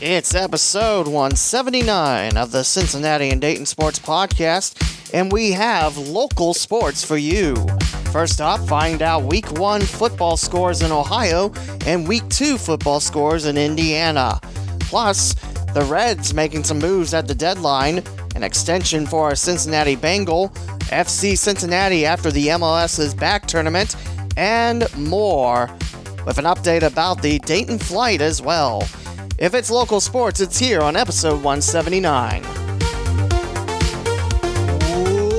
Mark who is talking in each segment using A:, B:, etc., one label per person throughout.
A: It's episode 179 of the Cincinnati and Dayton Sports Podcast, and we have local sports for you. First up, find out week one football scores in Ohio and week two football scores in Indiana. Plus, the Reds making some moves at the deadline, an extension for Cincinnati Bengal, FC Cincinnati after the MLS's back tournament, and more. With an update about the Dayton flight as well. If it's local sports, it's here on episode 179.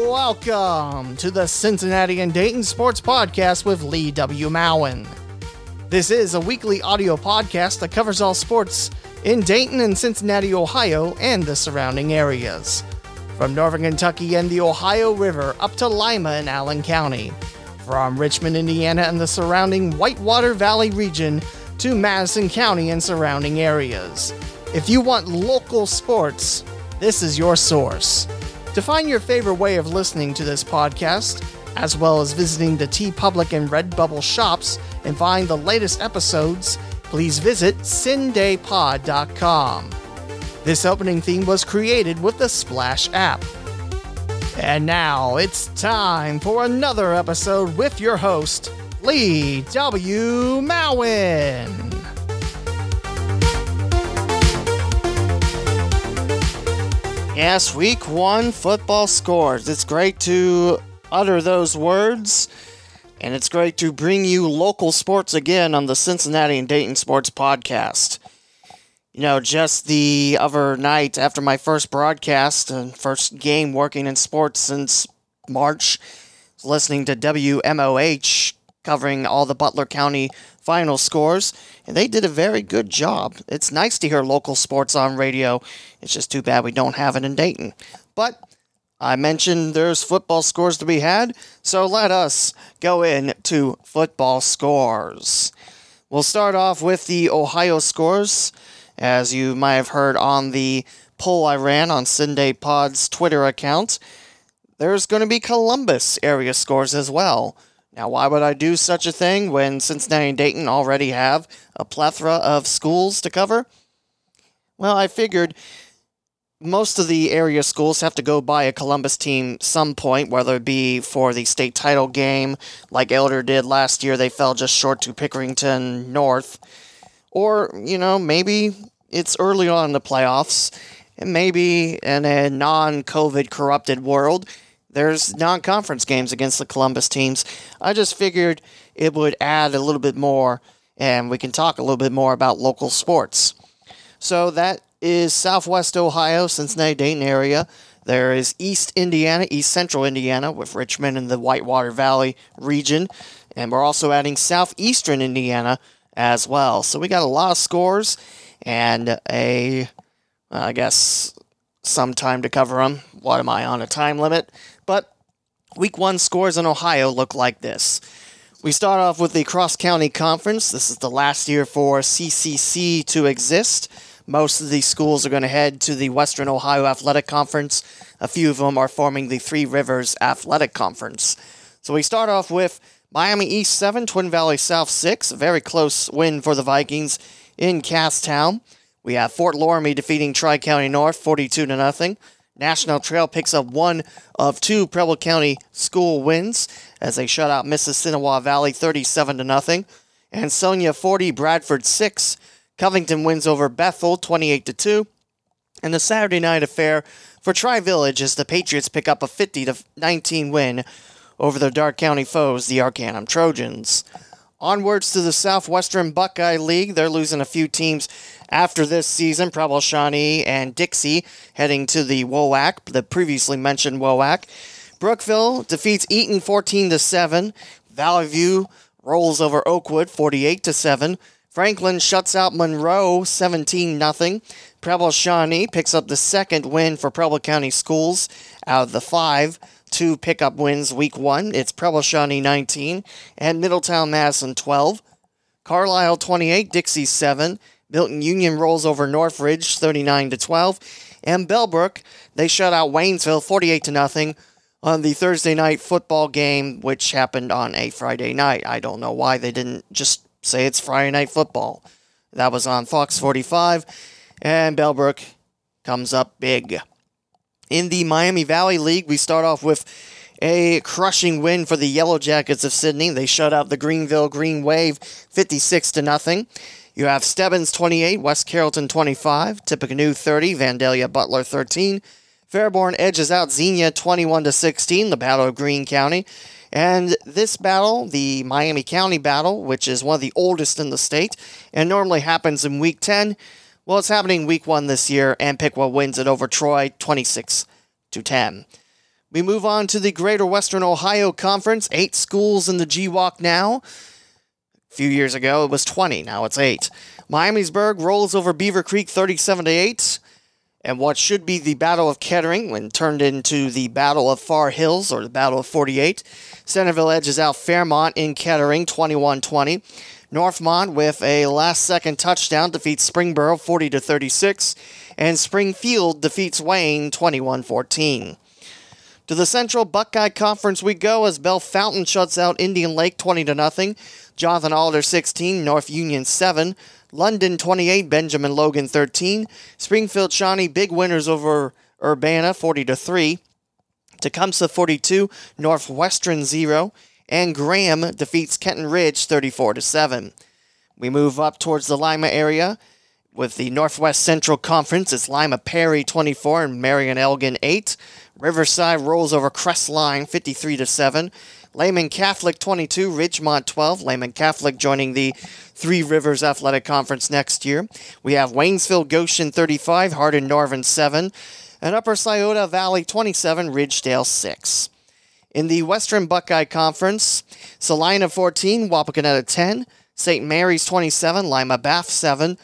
A: Welcome to the Cincinnati and Dayton Sports Podcast with Lee W. Mowen. This is a weekly audio podcast that covers all sports in Dayton and Cincinnati, Ohio, and the surrounding areas. From northern Kentucky and the Ohio River up to Lima and Allen County. From Richmond, Indiana, and the surrounding Whitewater Valley region to Madison County and surrounding areas. If you want local sports, this is your source. To find your favorite way of listening to this podcast, as well as visiting the TeePublic and Redbubble shops and find the latest episodes, please visit cindaypod.com. This opening theme was created with the Splash app. And now it's time for another episode with your host, Lee W. Mowen. Yes, week one football scores. It's great to utter those words, and it's great to bring you local sports again on the Cincinnati and Dayton Sports Podcast. You know, just the other night after my first broadcast and first game working in sports since March, listening to WMOH covering all the Butler County final scores, and they did a very good job. It's nice to hear local sports on radio. It's just too bad we don't have it in Dayton. But I mentioned there's football scores to be had, so let us go in to football scores. We'll start off with the Ohio scores. As you might have heard on the poll I ran on CinDay Pod's Twitter account, there's going to be Columbus area scores as well. Now, why would I do such a thing when Cincinnati and Dayton already have a plethora of schools to cover? Well, I figured most of the area schools have to go by a Columbus team some point, whether it be for the state title game, like Elder did last year, they fell just short to Pickerington North, or, you know, maybe it's early on in the playoffs, and maybe in a non COVID corrupted world, there's non conference games against the Columbus teams. I just figured it would add a little bit more and we can talk a little bit more about local sports. So that is Southwest Ohio, Cincinnati, Dayton area. There is East Indiana, East Central Indiana, with Richmond and the Whitewater Valley region. And we're also adding Southeastern Indiana as well. So we got a lot of scores and a, I guess, some time to cover them. What am I on a time limit? Week one scores in Ohio look like this. We start off with the Cross County Conference. This is the last year for CCC to exist. Most of these schools are going to head to the Western Ohio Athletic Conference. A few of them are forming the Three Rivers Athletic Conference. So we start off with Miami East 7, Twin Valley South 6. A very close win for the Vikings in Town. We have Fort Loramie defeating Tri County North 42 to nothing. National Trail picks up one of two Preble County school wins as they shut out Mississinewa Valley 37 to nothing. Ansonia 40, Bradford 6. Covington wins over Bethel 28 to 2. And the Saturday night affair for Tri Village as the Patriots pick up a 50 to 19 win over their Darke County foes, the Arcanum Trojans. Onwards to the Southwestern Buckeye League. They're losing a few teams after this season. Preble Shawnee and Dixie heading to the WOAC, the previously mentioned WOAC. Brookville defeats Eaton 14 to 7. Valley View rolls over Oakwood 48 to 7. Franklin shuts out Monroe 17 0. Preble Shawnee picks up the second win for Preble County Schools out of the five two pickup wins week one. It's Preble Shawnee 19 and Middletown Madison 12. Carlisle 28, Dixie 7. Milton Union rolls over Northridge 39 to 12. And Bellbrook, they shut out Waynesville 48 to nothing on the Thursday night football game, which happened on a Friday night. I don't know why they didn't just say it's Friday night football. That was on Fox 45. and Bellbrook comes up big. In the Miami Valley League, we start off with a crushing win for the Yellow Jackets of Sidney. They shut out the Greenville Green Wave 56 to nothing. You have Stebbins 28, West Carrollton 25, Tippecanoe 30, Vandalia Butler 13. Fairborn edges out Xenia 21 to 16, the Battle of Greene County. And this battle, the Miami County battle, which is one of the oldest in the state, and normally happens in week 10, well, it's happening week 1 this year, and Piqua wins it over Troy 26 to 10. We move on to the Greater Western Ohio Conference. Eight schools in the GWOC now. A few years ago, it was 20. Now it's eight. Miamisburg rolls over Beavercreek 37 to 8 and what should be the Battle of Kettering when turned into the Battle of Far Hills or the Battle of 48. Centerville edges out Fairmont in Kettering 21 20. Northmont with a last second touchdown defeats Springboro 40 to 36 and Springfield defeats Wayne 21 14. To the Central Buckeye Conference we go as Bellefontaine shuts out Indian Lake 20 to nothing. Jonathan Alder 16, North Union 7. London 28, Benjamin Logan 13. Springfield Shawnee big winners over Urbana 40 to 3. Tecumseh 42, Northwestern 0, and Graham defeats Kenton Ridge 34 to 7. We move up towards the Lima area with the Northwest Central Conference. It's Lima Perry 24 and Marion Elgin 8. Riverside rolls over Crestline 53 to 7. Lehman Catholic 22, Ridgemont 12. Lehman Catholic joining the Three Rivers Athletic Conference next year. We have Waynesfield Goshen 35, Hardin Northern 7, and Upper Scioto Valley 27, Ridgedale 6. In the Western Buckeye Conference, Celina 14, Wapakoneta 10, St. Mary's 27, Lima Bath 7,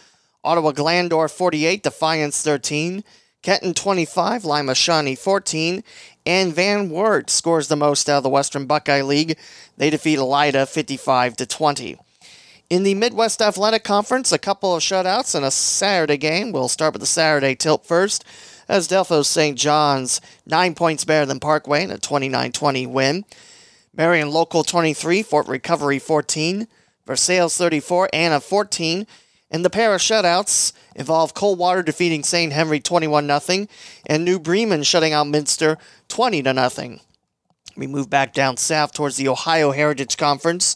A: Ottawa Glandorf 48, Defiance 13, Kenton 25, Lima Shawnee 14, and Van Wert scores the most out of the Western Buckeye League. They defeat Elida 55 to 20. In the Midwest Athletic Conference, a couple of shutouts and a Saturday game. We'll start with the Saturday tilt first, as Delphos St. John's nine points better than Parkway in a 29-20 win. Marion Local 23, Fort Recovery 14, Versailles 34, Anna 14, and the pair of shutouts involve Coldwater defeating St. Henry 21 0 and New Bremen shutting out Minster 20 0 We move back down south towards the Ohio Heritage Conference.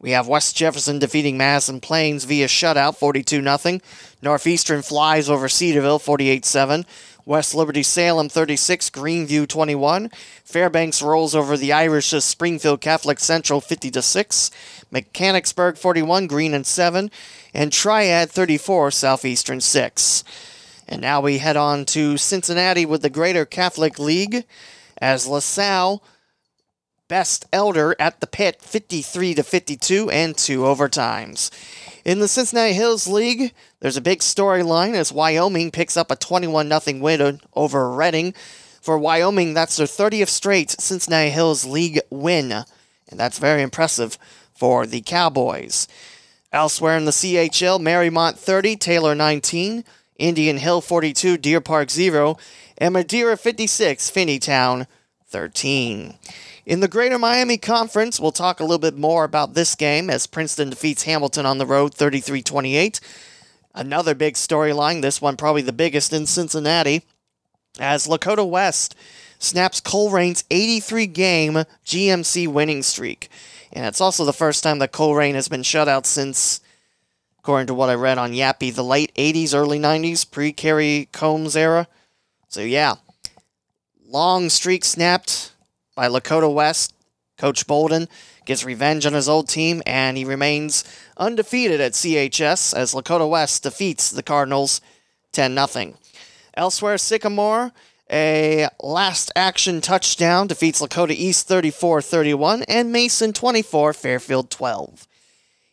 A: We have West Jefferson defeating Madison Plains via shutout 42 0. Northeastern flies over Cedarville 48 7. West Liberty Salem 36, Greenview 21. Fairbanks rolls over the Irish Springfield Catholic Central 50 to 6. Mechanicsburg 41, Green and 7 and Triad 34, Southeastern 6. And now we head on to Cincinnati with the Greater Catholic League as LaSalle best elder at the pit 53 to 52 and two overtimes. In the Cincinnati Hills League, there's a big storyline as Wyoming picks up a 21 0 win over Reading. For Wyoming, that's their 30th straight Cincinnati Hills League win, and that's very impressive for the Cowboys. Elsewhere in the CHL, Mariemont 30, Taylor 19, Indian Hill 42, Deer Park 0, and Madeira 56, Finneytown 13. In the Greater Miami Conference, we'll talk a little bit more about this game as Princeton defeats Hamilton on the road 33 28. Another big storyline, this one probably the biggest in Cincinnati, as Lakota West snaps Colerain's 83 game GMC winning streak. And it's also the first time that Colerain has been shut out since, according to what I read on Yappi, the late 80s, early 90s, pre Kerry Coombs era. So, yeah, long streak snapped by Lakota West. Coach Bolden gets revenge on his old team, and he remains undefeated at CHS as Lakota West defeats the Cardinals 10 0. Elsewhere, Sycamore a last action touchdown defeats Lakota East 34 31 and Mason 24, Fairfield 12.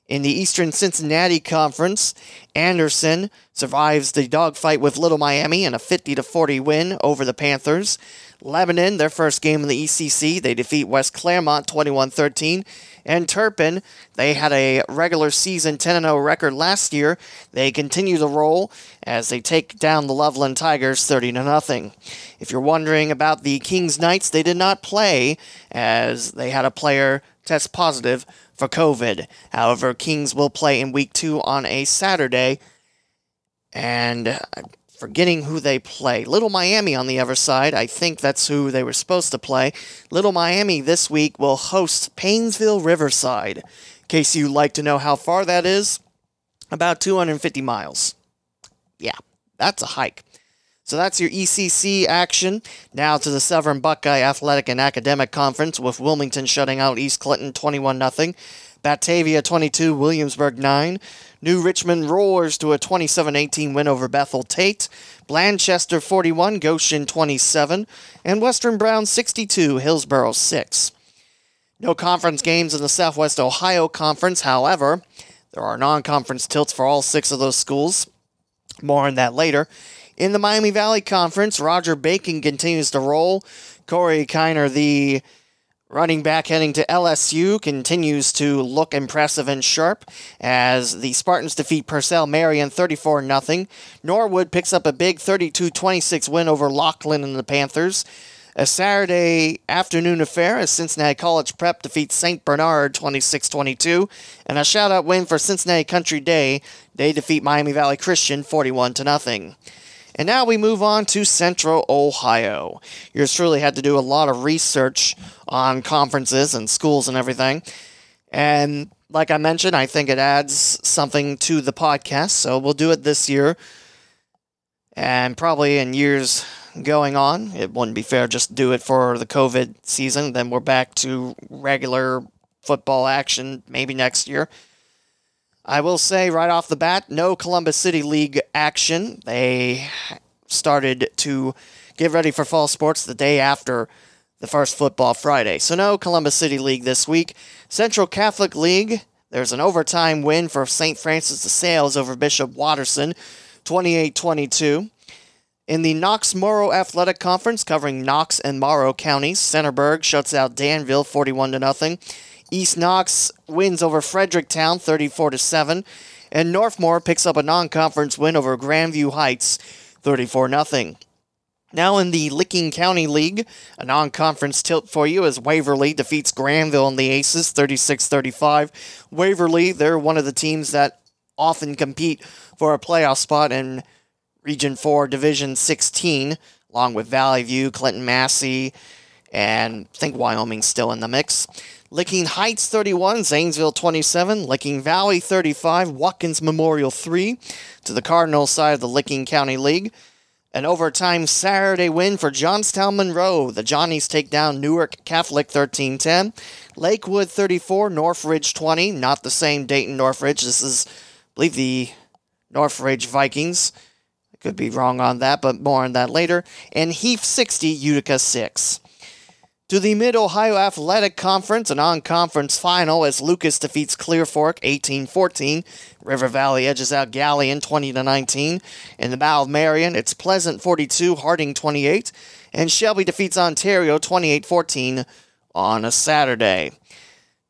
A: In the Eastern Cincinnati Conference, Anderson survives the dogfight with Little Miami in a 50 40 win over the Panthers. Lebanon, their first game in the ECC, they defeat West Clermont 21 13 and Turpin. They had a regular season 10 0 record last year. They continue to roll as they take down the Loveland Tigers 30 0. If you're wondering about the Kings Knights, they did not play as they had a player test positive for COVID. However, Kings will play in week two on a Saturday and uh, forgetting who they play. Little Miami on the other side. I think that's who they were supposed to play. Little Miami this week will host Painesville Riverside. In case you'd like to know how far that is, about 250 miles. Yeah, that's a hike. So that's your ECC action. Now to the Southern Buckeye Athletic and Academic Conference with Wilmington shutting out East Clinton 21 0. Batavia 22, Williamsburg 9. New Richmond roars to a 27 18 win over Bethel Tate. Blanchester 41, Goshen 27. And Western Brown 62, Hillsboro 6. No conference games in the Southwest Ohio Conference, however, there are non conference tilts for all six of those schools. More on that later. In the Miami Valley Conference, Roger Bacon continues to roll. Corey Kiner, the running back heading to LSU, continues to look impressive and sharp as the Spartans defeat Purcell Marian 34 0. Norwood picks up a big 32 26 win over Lockland and the Panthers. A Saturday afternoon affair as Cincinnati College Prep defeats St. Bernard 26 22. And a shout out win for Cincinnati Country Day. They defeat Miami Valley Christian 41 0. And now we move on to Central Ohio. Yours truly had to do a lot of research on conferences and schools and everything. And like I mentioned, I think it adds something to the podcast, so we'll do it this year. And probably in years going on, it wouldn't be fair just to do it for the COVID season. Then we're back to regular football action maybe next year. I will say right off the bat, no Columbus City League action. They started to get ready for fall sports the day after the first football Friday. So no Columbus City League this week. Central Catholic League, there's an overtime win for St. Francis de Sales over Bishop Watterson, 28-22. In the Knox Morrow Athletic Conference, covering Knox and Morrow counties, Centerburg shuts out Danville 41 to nothing. East Knox wins over Fredericktown 34 to 7, and Northmor picks up a non-conference win over Grandview Heights 34 0. Now in the Licking County League, a non-conference tilt for you as Waverly defeats Granville in the Aces 36-35. Waverly, they're one of the teams that often compete for a playoff spot in Region 4 Division 16, along with Valley View, Clinton Massie, and I think Wyoming's still in the mix. Licking Heights 31, Zanesville 27, Licking Valley 35, Watkins Memorial 3 to the Cardinal side of the Licking County League. An overtime Saturday win for Johnstown Monroe. The Johnnies take down Newark Catholic 13 10. Lakewood 34, Northridge 20. Not the same Dayton Northridge. This is, I believe, the Northridge Vikings. I could be wrong on that, but more on that later. And Heath 60, Utica 6 to the Mid Ohio Athletic Conference, a non conference final as Lucas defeats Clear Fork 18 14. River Valley edges out Galion 20 19. In the Battle of Marion, it's Pleasant 42, Harding 28. And Shelby defeats Ontario 28 14 on a Saturday.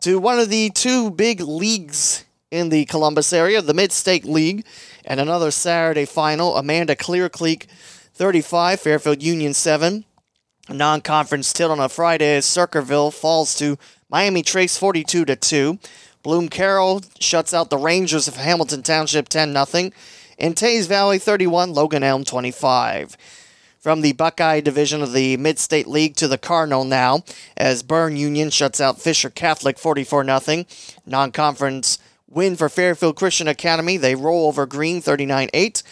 A: To one of the two big leagues in the Columbus area, the Mid State League, and another Saturday final, Amanda Clear Creek 35, Fairfield Union 7 non-conference tilt on a Friday as Circleville falls to Miami Trace 42 to 2. Bloom Carroll shuts out the Rangers of Hamilton Township 10 0. And Teays Valley 31, Logan Elm 25. From the Buckeye division of the Mid State League to the Cardinal now, as Berne Union shuts out Fisher Catholic 44 0. Non conference win for Fairfield Christian Academy. They roll over Green 39 8.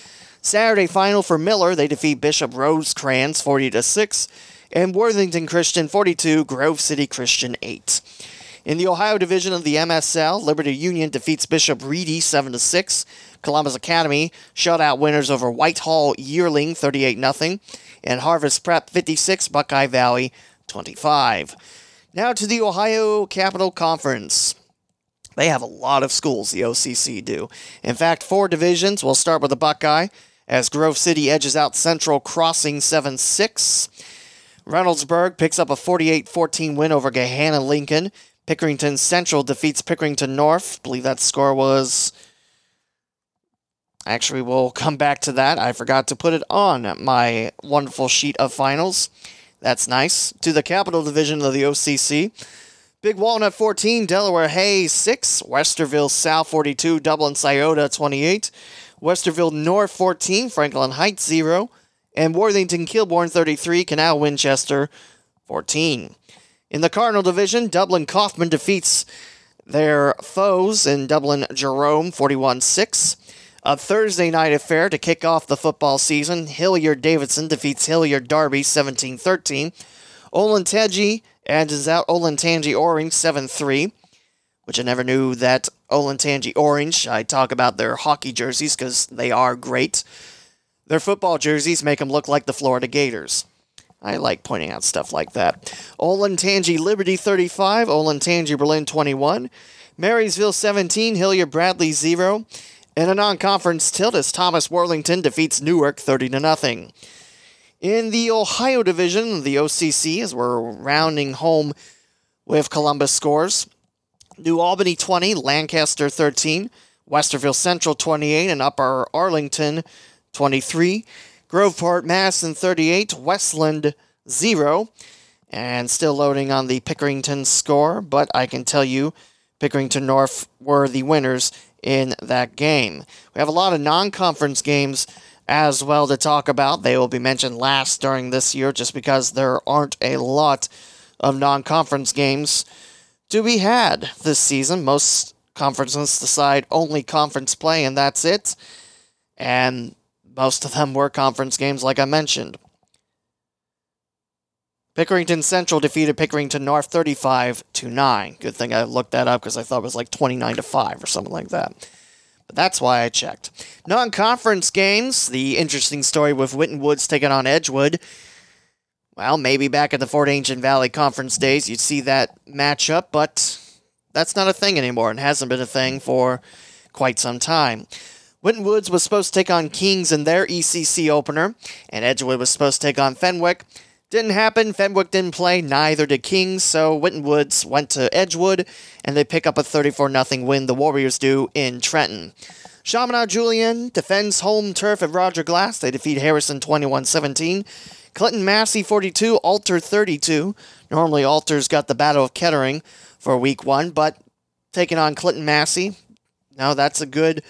A: Saturday final for Miller, they defeat Bishop Rosecrans 40 6 and Worthington Christian 42, Grove City Christian 8. In the Ohio division of the MSL, Liberty Union defeats Bishop Ready 7 6. Columbus Academy shutout winners over Whitehall Yearling 38 0. And Harvest Prep 56, Buckeye Valley 25. Now to the Ohio Capital Conference. They have a lot of schools, the OCC do. In fact, four divisions. We'll start with the Buckeye as Grove City edges out Central Crossing 7 6. Reynoldsburg picks up a 48 14 win over Gahanna Lincoln. Pickerington Central defeats Pickerington North. I believe that score was. Actually, we'll come back to that. I forgot to put it on my wonderful sheet of finals. That's nice. To the Capital Division of the OCC. Big Walnut 14, Delaware Hayes 6, Westerville South 42, Dublin Scioto 28, Westerville North 14, Franklin Heights 0, and Worthington Kilbourne 33, Canal Winchester 14. In the Cardinal Division, Dublin Coffman defeats their foes in Dublin Jerome 41 6. A Thursday night affair to kick off the football season, Hilliard Davidson defeats Hilliard Darby 17 13. Olentangy edges out Olentangy Orange 7 3, which I never knew that Olentangy Orange. I talk about their hockey jerseys because they are great. Their football jerseys make them look like the Florida Gators. I like pointing out stuff like that. Olentangy Liberty 35, Olentangy Berlin 21, Marysville 17, Hilliard Bradley 0. In a non-conference tilt as Thomas Worthington defeats Newark 30 to nothing. In the Ohio division, the OCC, as we're rounding home with Columbus scores, New Albany 20, Lancaster 13, Westerville Central 28, and Upper Arlington 23. Groveport, Madison 38, Westland 0. And still loading on the Pickerington score, but I can tell you Pickerington North were the winners in that game. We have a lot of non conference games as well to talk about. They will be mentioned last during this year just because there aren't a lot of non conference games to be had this season. Most conferences decide only conference play, and that's it. And most of them were conference games, like I mentioned. Pickerington Central defeated Pickerington North 35 to 9. Good thing I looked that up because I thought it was like 29 to 5 or something like that. But that's why I checked. Non conference games, the interesting story with Winton Woods taking on Edgewood. Well, maybe back at the Fort Ancient Valley Conference days you'd see that matchup, but that's not a thing anymore and hasn't been a thing for quite some time. Winton Woods was supposed to take on Kings in their ECC opener, and Edgewood was supposed to take on Fenwick. Didn't happen. Fenwick didn't play, neither did Kings, so Winton Woods went to Edgewood, and they pick up a 34 0 win. The Warriors do in Trenton. Chaminade Julienne defends home turf at Roger Glass. They defeat Harrison 21 17. Clinton Massie 42, Alter 32. Normally, Alter's got the Battle of Kettering for week one, but taking on Clinton Massie. now that's a good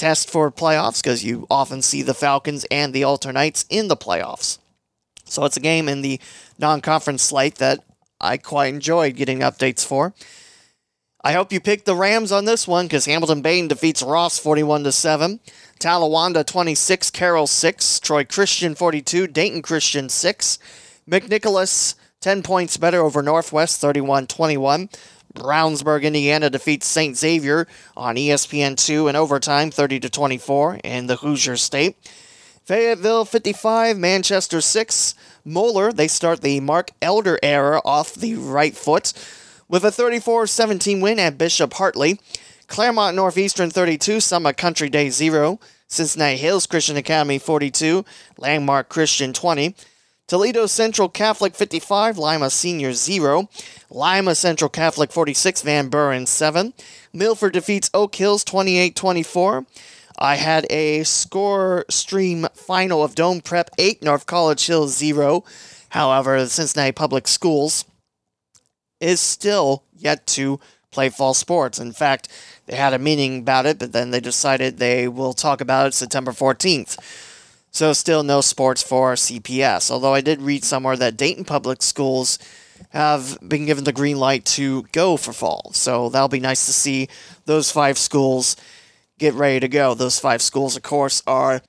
A: test for playoffs because you often see the Falcons and the Alter Knights in the playoffs. So it's a game in the non conference slate that I quite enjoyed getting updates for. I hope you picked the Rams on this one because Hamilton Badin defeats Ross 41 to 7. Talawanda 26, Carroll 6, Troy Christian 42, Dayton Christian 6. McNicholas 10 points better over Northwest 31 21. Brownsburg, Indiana defeats St. Xavier on ESPN2 in overtime 30 to 24 in the Hoosier State. Fayetteville 55, Manchester 6. Moeller, they start the Mark Elder era off the right foot with a 34 17 win at Bishop Hartley. Clermont Northeastern 32, Summit Country Day 0. Cincinnati Hills Christian Academy 42, Landmark Christian 20. Toledo Central Catholic 55, Lima Senior 0. Lima Central Catholic 46, Van Buren 7. Milford defeats Oak Hills 28 24. I had a score stream final of Dome Prep 8, North College Hill 0. However, the Cincinnati Public Schools is still yet to play fall sports. In fact, they had a meeting about it, but then they decided they will talk about it September 14th. So, still no sports for CPS. Although I did read somewhere that Dayton Public Schools have been given the green light to go for fall. So, that'll be nice to see those five schools get ready to go. Those five schools, of course, are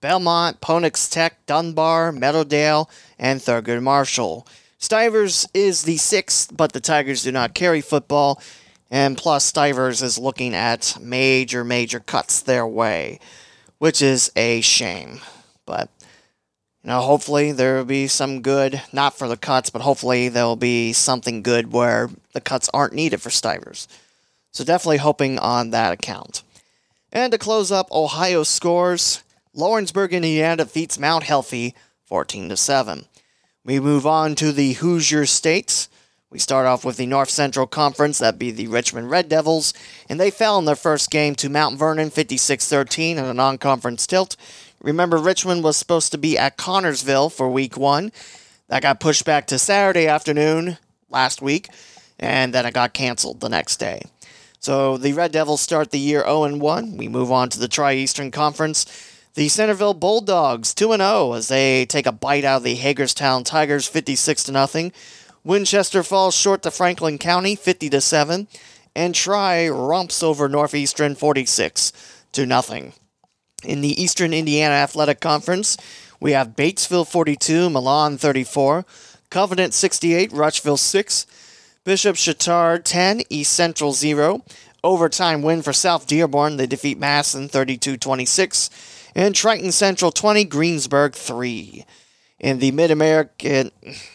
A: Belmont, Ponitz Tech, Dunbar, Meadowdale, and Thurgood Marshall. Stivers is the sixth, but the Tigers do not carry football, and plus Stivers is looking at major, major cuts their way, which is a shame. But you know, hopefully there will be some good, not for the cuts, but hopefully there will be something good where the cuts aren't needed for Stivers. So definitely hoping on that account. And to close up Ohio scores, Lawrenceburg, Indiana defeats Mount Healthy 14 to 7. We move on to the Hoosier States. We start off with the North Central Conference, that be the Richmond Red Devils, and they fell in their first game to Mount Vernon 56 13 in a non conference tilt. Remember, Richmond was supposed to be at Connersville for week one. That got pushed back to Saturday afternoon last week, and then it got canceled the next day. So the Red Devils start the year 0 1. We move on to the Tri Eastern Conference. The Centerville Bulldogs 2 0 as they take a bite out of the Hagerstown Tigers 56 0. Winchester falls short to Franklin County 50 7. And Tri romps over Northeastern 46 to nothing. In the Eastern Indiana Athletic Conference, we have Batesville 42, Milan 34, Covenant 68, Rushville 6, Bishop Chatard 10, East Central 0. Overtime win for South Dearborn. They defeat Masson 32 26. And Triton Central 20, Greensburg 3. In the Mid American,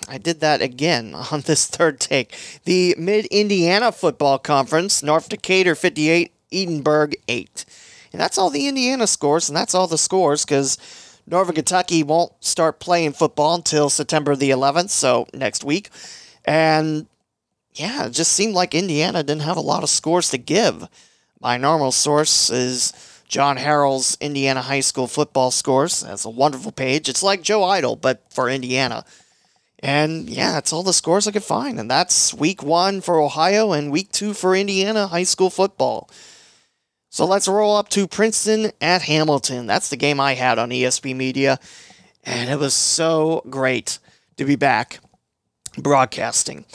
A: I did that again on this third take. The Mid Indiana Football Conference, North Decatur 58, Edinburgh 8. And that's all the Indiana scores, and that's all the scores because Northern Kentucky won't start playing football until September the 11th, so next week. And yeah, it just seemed like Indiana didn't have a lot of scores to give. My normal source is John Harrell's Indiana High School football scores. That's a wonderful page. It's like Joe Eitel, but for Indiana. And yeah, that's all the scores I could find. And that's week one for Ohio and week two for Indiana high school football. So let's roll up to Princeton at Hamilton. That's the game I had on ESP Media. And it was so great to be back broadcasting.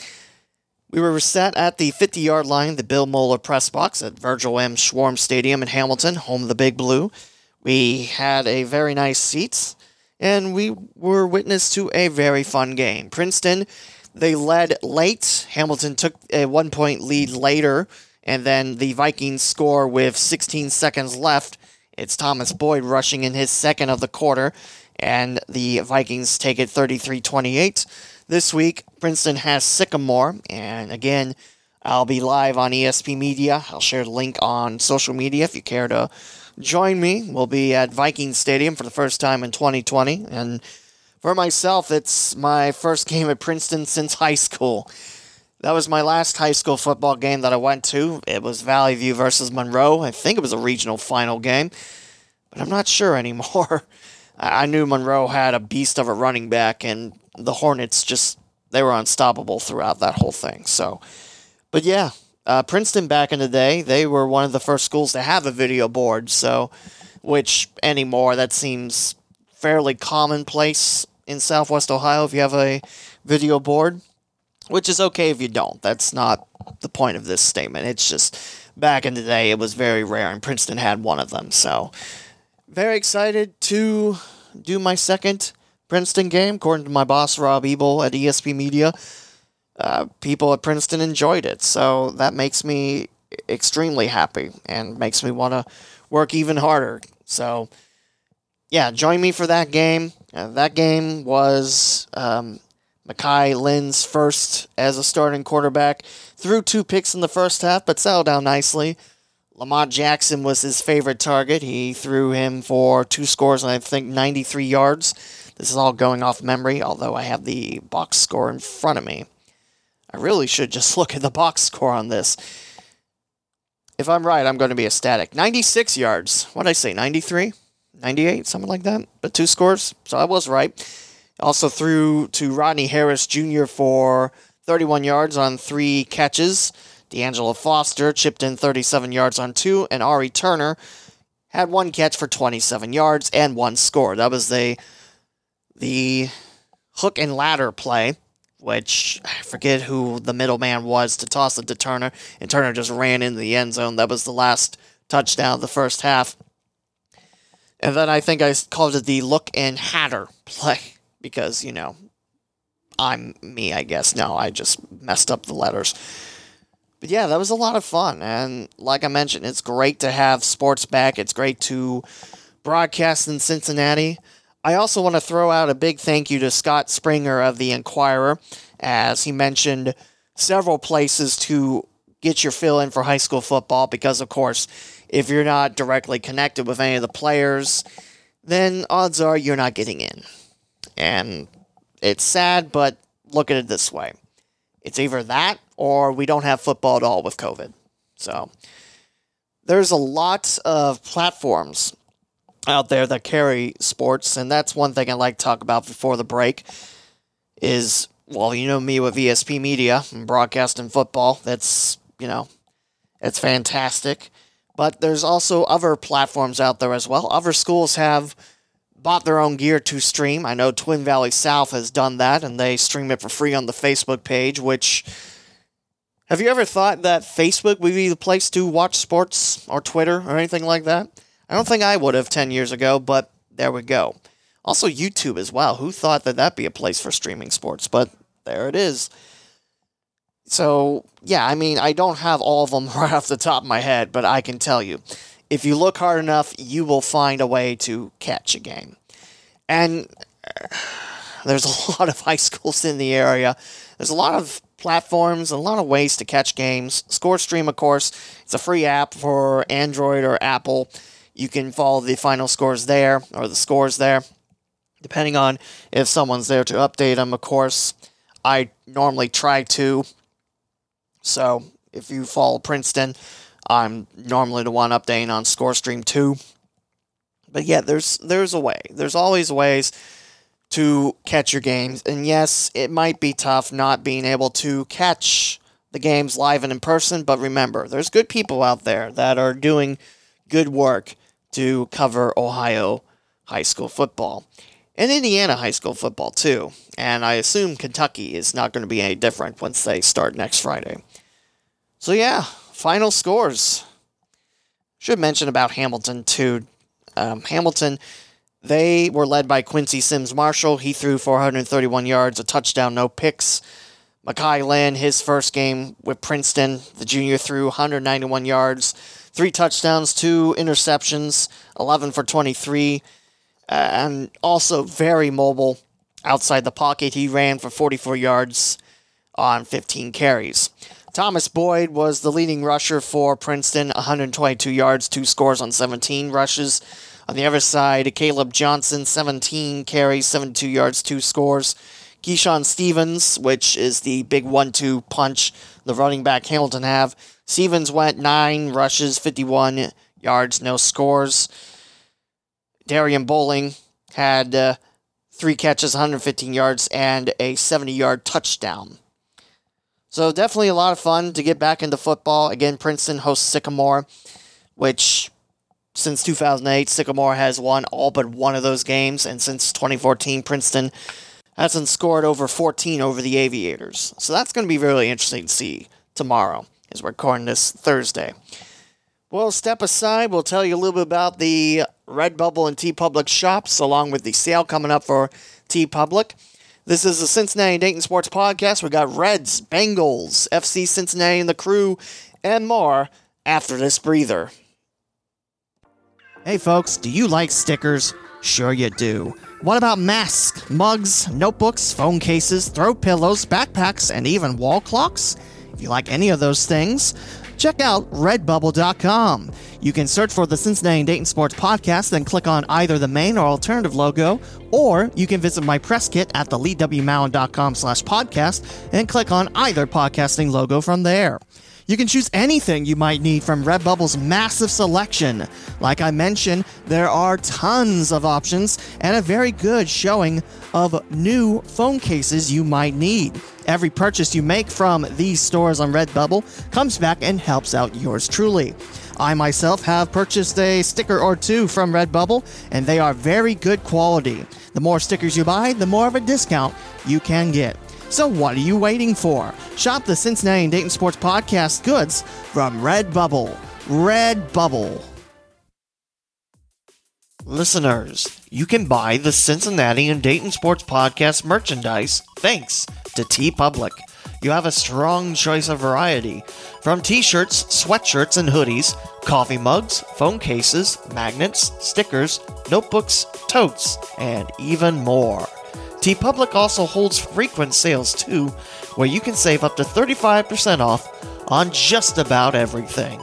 A: We were set at the 50 yard line, the Bill Moeller press box at Virgil M. Schwarm Stadium in Hamilton, home of the Big Blue. We had a very nice seats, and we were witness to a very fun game. Princeton, they led late. Hamilton took a one point lead later, and then the Vikings score with 16 seconds left. It's Thomas Boyd rushing in his second of the quarter, and the Vikings take it 33 28. This week, Princeton has Sycamore, and again, I'll be live on ESP Media. I'll share the link on social media if you care to join me. We'll be at Viking Stadium for the first time in 2020, and for myself, it's my first game at Princeton since high school. That was my last high school football game that I went to. It was Valley View versus Monroe. I think it was a regional final game, but I'm not sure anymore. I knew Monroe had a beast of a running back, and the Hornets just they were unstoppable throughout that whole thing. So, but yeah, uh, Princeton back in the day, they were one of the first schools to have a video board. So, which anymore that seems fairly commonplace in Southwest Ohio if you have a video board, which is okay if you don't. That's not the point of this statement. It's just back in the day it was very rare, and Princeton had one of them. So, very excited to do my second Princeton game, according to my boss Rob Ebel at ESP Media. Uh, people at Princeton enjoyed it, so that makes me extremely happy and makes me want to work even harder. So, yeah, join me for that game. Uh, that game was um, Makai Lynn's first as a starting quarterback. Threw two picks in the first half, but settled down nicely. Lamont Jackson was his favorite target. He threw him for two scores and I think 93 yards. This is all going off memory, although I have the box score in front of me. I really should just look at the box score on this. If I'm right, I'm going to be ecstatic. 96 yards. What did I say? 93? 98? Something like that? But two scores. So I was right. Also threw to Rodney Harris Jr. for 31 yards on three catches. D'Angelo Foster chipped in 37 yards on two. And Ari Turner had one catch for 27 yards and one score. That was the the hook and ladder play, which I forget who the middleman was to toss it to Turner, and Turner just ran into the end zone. That was the last touchdown of the first half. And then I think I called it the look and hatter play because, you know, I'm me, I guess. No, I just messed up the letters. But yeah, that was a lot of fun. And like I mentioned, it's great to have sports back. It's great to broadcast in Cincinnati. I also want to throw out a big thank you to Scott Springer of the Enquirer, as he mentioned several places to get your fill in for high school football because, of course, if you're not directly connected with any of the players, then odds are you're not getting in. And it's sad, but look at it this way it's either that or we don't have football at all with COVID. So there's a lot of platforms out there that carry sports, and that's one thing I like to talk about before the break. Is well, you know me with ESP Media and broadcasting football. That's you know It's fantastic. But there's also other platforms out there as well. Other schools have bought their own gear to stream. I know Twin Valley South has done that, and they stream it for free on the Facebook page, which. Have you ever thought that Facebook would be the place to watch sports or Twitter or anything like that? I don't think I would have 10 years ago, but there we go. Also, YouTube as well. Who thought that that'd be a place for streaming sports? But there it is. So, yeah, I mean, I don't have all of them right off the top of my head, but I can tell you if you look hard enough, you will find a way to catch a game. And uh, there's a lot of high schools in the area. There's a lot of platforms, a lot of ways to catch games. ScoreStream, of course, it's a free app for Android or Apple. You can follow the final scores there or the scores there, depending on if someone's there to update them, of course. I normally try to. So if you follow Princeton, I'm normally the one updating on ScoreStream 2. But yeah, there's there's a way. There's always ways to catch your games. And yes, it might be tough not being able to catch the games live and in person, but remember, there's good people out there that are doing good work to cover Ohio high school football. And Indiana high school football too. And I assume Kentucky is not going to be any different once they start next Friday. So yeah, final scores. Should mention about Hamilton too. Um, Hamilton, they were led by Quincy Sims Marshall. He threw 431 yards, a touchdown, no picks. Makai Lynn, his first game with Princeton, the junior threw 191 yards, three touchdowns, two interceptions, 11 for 23, uh, and also very mobile outside the pocket. He ran for 44 yards on 15 carries. Thomas Boyd was the leading rusher for Princeton, 122 yards, two scores on 17 rushes. On the other side, Caleb Johnson, 17 carries, 72 yards, two scores. Keyshawn Stevens, which is the big one-two punch the running back Hamilton have. Stevens went nine rushes, 51 yards, no scores. Darian Bowling had uh, three catches, 115 yards, and a 70-yard touchdown. So definitely a lot of fun to get back into football. Again, Princeton hosts Sycamore, which since 2008, Sycamore has won all but one of those games, and since 2014, Princeton hasn't scored over 14 over the Aviators. So that's going to be really interesting to see tomorrow, as we're recording this Thursday. We'll step aside. We'll tell you a little bit about the Redbubble and T TeePublic shops, along with the sale coming up for TeePublic. This is the Cincinnati Dayton Sports Podcast. We got Reds, Bengals, FC Cincinnati and the crew, and more after this breather. Hey folks, do you like stickers? Sure you do. What about masks, mugs, notebooks, phone cases, throw pillows, backpacks, and even wall clocks? If you like any of those things, check out redbubble.com. You can search for the Cincinnati and Dayton Sports Podcast, then click on either the main or alternative logo, or you can visit my press kit at theleewmowen.com slash podcast and click on either podcasting logo from there. You can choose anything you might need from Redbubble's massive selection. Like I mentioned, there are tons of options and a very good showing of new phone cases you might need. Every purchase you make from these stores on Redbubble comes back and helps out yours truly. I myself have purchased a sticker or two from Redbubble, and they are very good quality. The more stickers you buy, the more of a discount you can get. So what are you waiting for? Shop the Cincinnati and Dayton Sports Podcast goods from Redbubble. Redbubble. Listeners, you can buy the Cincinnati and Dayton Sports Podcast merchandise thanks to TeePublic. You have a strong choice of variety from t shirts, sweatshirts, and hoodies, coffee mugs, phone cases, magnets, stickers, notebooks, totes, and even more. TeePublic also holds frequent sales too, where you can save up to 35% off on just about everything.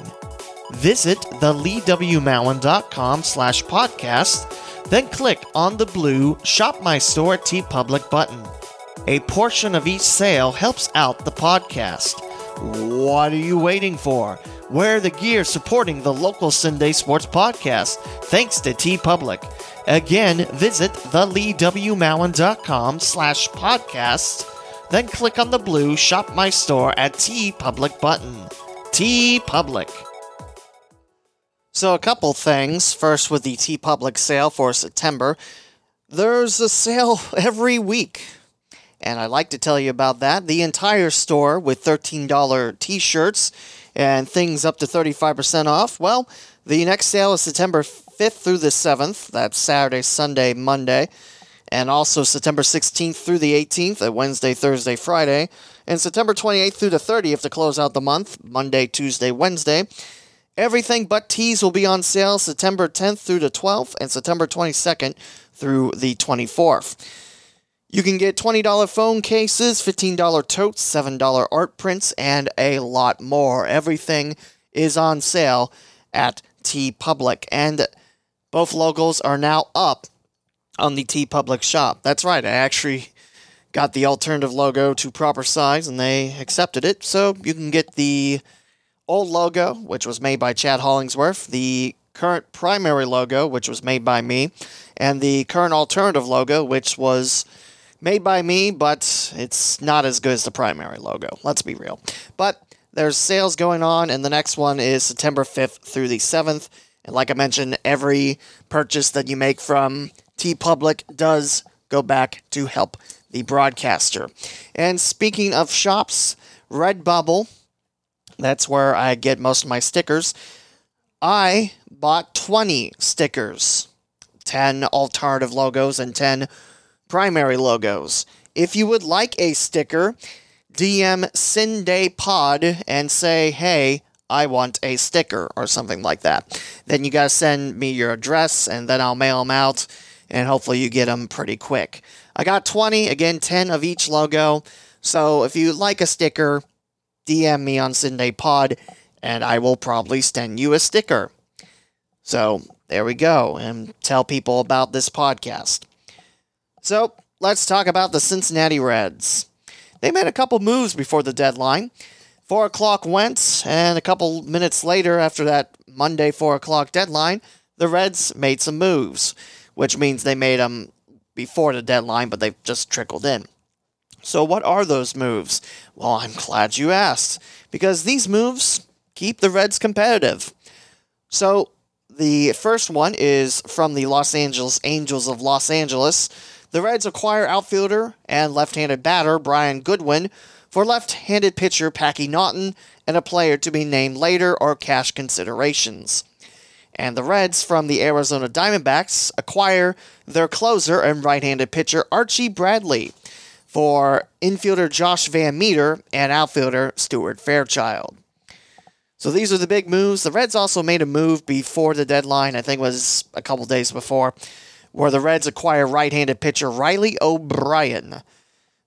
A: Visit theleewmowen.com slash podcast, then click on the blue Shop My Store at TeePublic button. A portion of each sale helps out the podcast. What are you waiting for? Wear the gear supporting the local CinDay Sports Podcast, thanks to TeePublic. Again, visit theleewmowen.com slash podcast, then click on the blue Shop My Store at TeePublic button. TeePublic. So, a couple things. First, with the TeePublic sale for September, there's a sale every week. And I'd like to tell you about that. The entire store with $13 t shirts and things up to 35% off. Well, the next sale is September 5th through the 7th. That's Saturday, Sunday, Monday. And also September 16th through the 18th at uh, Wednesday, Thursday, Friday. And September 28th through the 30th to close out the month, Monday, Tuesday, Wednesday. Everything but tees will be on sale September 10th through the 12th and September 22nd through the 24th. You can get $20 phone cases, $15 totes, $7 art prints, and a lot more. Everything is on sale at TeePublic. And both logos are now up on the TeePublic shop. That's right, I actually got the alternative logo to proper size and they accepted it. So you can get the old logo, which was made by Chad Hollingsworth, the current primary logo, which was made by me, and the current alternative logo, which was made by me, but it's not as good as the primary logo. Let's be real. But there's sales going on, and the next one is September 5th through the 7th. And like I mentioned, every purchase that you make from TeePublic does go back to help the broadcaster. And speaking of shops, Redbubble that's where I get most of my stickers. I bought 20 stickers 10 alternative logos and 10 primary logos. If you would like a sticker, DM CinDay Pod and say, hey, I want a sticker or something like that. Then you gotta send me your address and then I'll mail them out and hopefully you get them pretty quick. I got 20, again, 10 of each logo. So if you like a sticker, DM me on CinDay Pod, and I will probably send you a sticker. So there we go, and tell people about this podcast. So let's talk about the Cincinnati Reds. They made a couple moves before the deadline. Four o'clock went, and a couple minutes later, after that Monday four o'clock deadline, the Reds made some moves, which means they made them before the deadline, but they've just trickled in. So, what are those moves? Well, I'm glad you asked, because these moves keep the Reds competitive. So, the first one is from the Los Angeles Angels of Los Angeles. The Reds acquire outfielder and left handed batter Brian Goodwin for left handed pitcher Packy Naughton and a player to be named later or cash considerations. And the Reds from the Arizona Diamondbacks acquire their closer and right handed pitcher Archie Bradley for infielder Josh VanMeter and outfielder Stuart Fairchild. So these are the big moves. The Reds also made a move before the deadline, I think it was a couple days before, where the Reds acquire right handed pitcher Riley O'Brien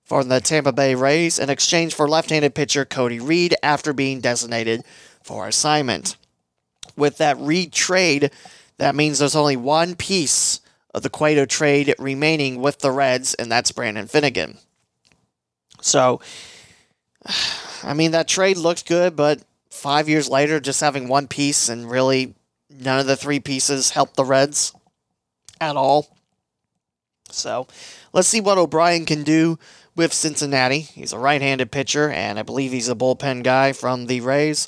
A: from the Tampa Bay Rays in exchange for left handed pitcher Cody Reed after being designated for assignment. With that Reed trade, that means there's only one piece of the Cueto trade remaining with the Reds, and that's Brandon Finnegan. So, I mean, that trade looked good, but five years later, just having one piece and really none of the three pieces helped the Reds at all. So, let's see what O'Brien can do with Cincinnati. He's a right handed pitcher, and I believe he's a bullpen guy from the Rays.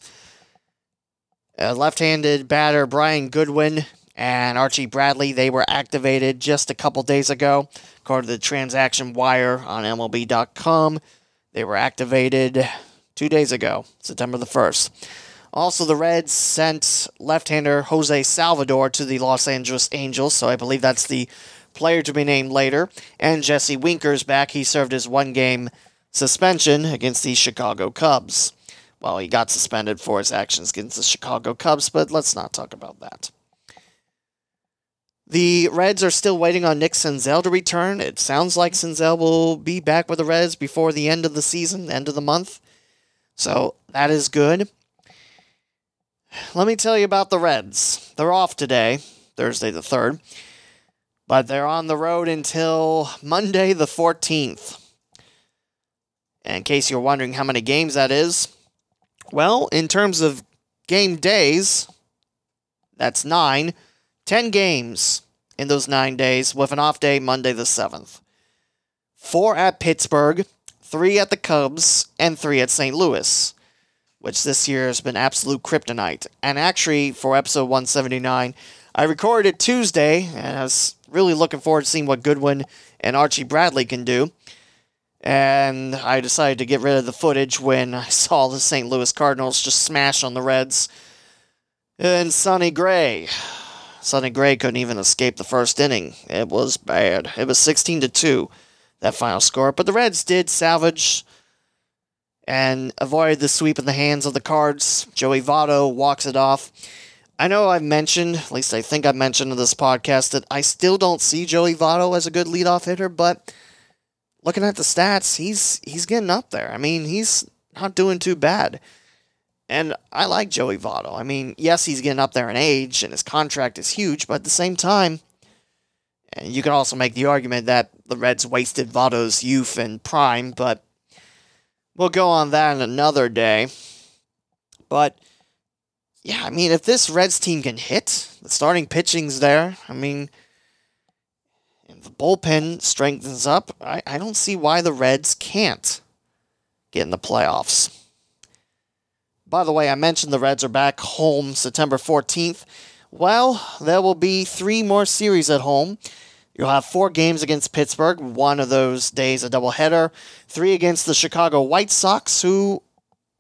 A: left handed batter Brian Goodwin and Archie Bradley, they were activated just a couple days ago. According to the transaction wire on MLB.com, they were activated two days ago, September the 1st. Also, the Reds sent left hander Jose Salvador to the Los Angeles Angels, so I believe that's the player to be named later. And Jesse Winker's back. He served his one game suspension against the Chicago Cubs. Well, he got suspended for his actions against the Chicago Cubs, but let's not talk about that. The Reds are still waiting on Nick Senzel to return. It sounds like Senzel will be back with the Reds before the end of the season, end of the month. So that is good. Let me tell you about the Reds. They're off today, Thursday the 3rd, but they're on the road until Monday the 14th. And in case you're wondering how many games that is, well, in terms of game days, that's nine. 10 games in those nine days, with an off day Monday the 7th. Four at Pittsburgh, three at the Cubs, and three at St. Louis, which this year has been absolute kryptonite. And actually, for episode 179, I recorded it Tuesday, and I was really looking forward to seeing what Goodwin and Archie Bradley can do. And I decided to get rid of the footage when I saw the St. Louis Cardinals just smash on the Reds. And Sonny Gray. Sonny Gray couldn't even escape the first inning. It was bad. It was 16 to 2, that final score. But the Reds did salvage and avoid the sweep in the hands of the Cards. Joey Votto walks it off. I know I've mentioned, at least I think I've mentioned in this podcast, that I still don't see Joey Votto as a good leadoff hitter, but looking at the stats, he's he's getting up there. I mean, he's not doing too bad. And I like Joey Votto. I mean, yes, he's getting up there in age and his contract is huge, but at the same time, you can also make the argument that the Reds wasted Votto's youth and prime, but we'll go on that another day. But yeah, I mean, if this Reds team can hit, the starting pitching's there. I mean, if the bullpen strengthens up, I, I don't see why the Reds can't get in the playoffs. By the way, I mentioned the Reds are back home September 14th. Well, there will be three more series at home. You'll have four games against Pittsburgh, one of those days a doubleheader, three against the Chicago White Sox, who,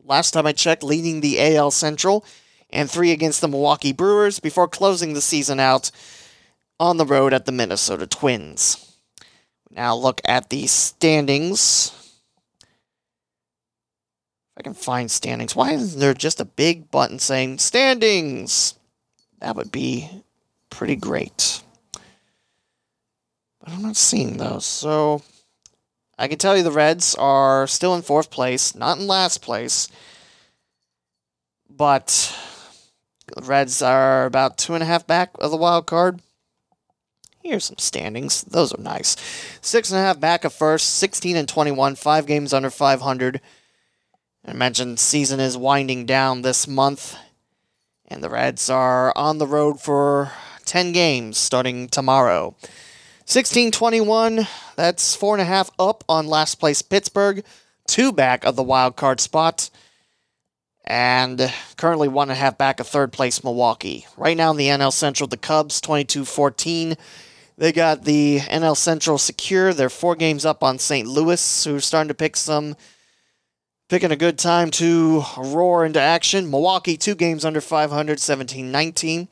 A: last time I checked, leading the AL Central, and three against the Milwaukee Brewers before closing the season out on the road at the Minnesota Twins. Now look at the standings. If I can find standings. Why isn't there just a big button saying standings? That would be pretty great. But I'm not seeing those. So I can tell you the Reds are still in fourth place, not in last place. But Reds are about two and a half back of the wild card. Here's some standings. Those are nice. Six and a half back of first, 16 and 21, five games under 500. I mentioned season is winding down this month, and the Reds are on the road for 10 games starting tomorrow. 16 21, that's four and a half up on last place Pittsburgh, two back of the wild card spot, and currently one and a half back of third place Milwaukee. Right now in the NL Central, the Cubs 22 14. They got the NL Central secure. They're four games up on St. Louis, who's starting to pick some Picking a good time to roar into action. Milwaukee, two games under 500, 17 19.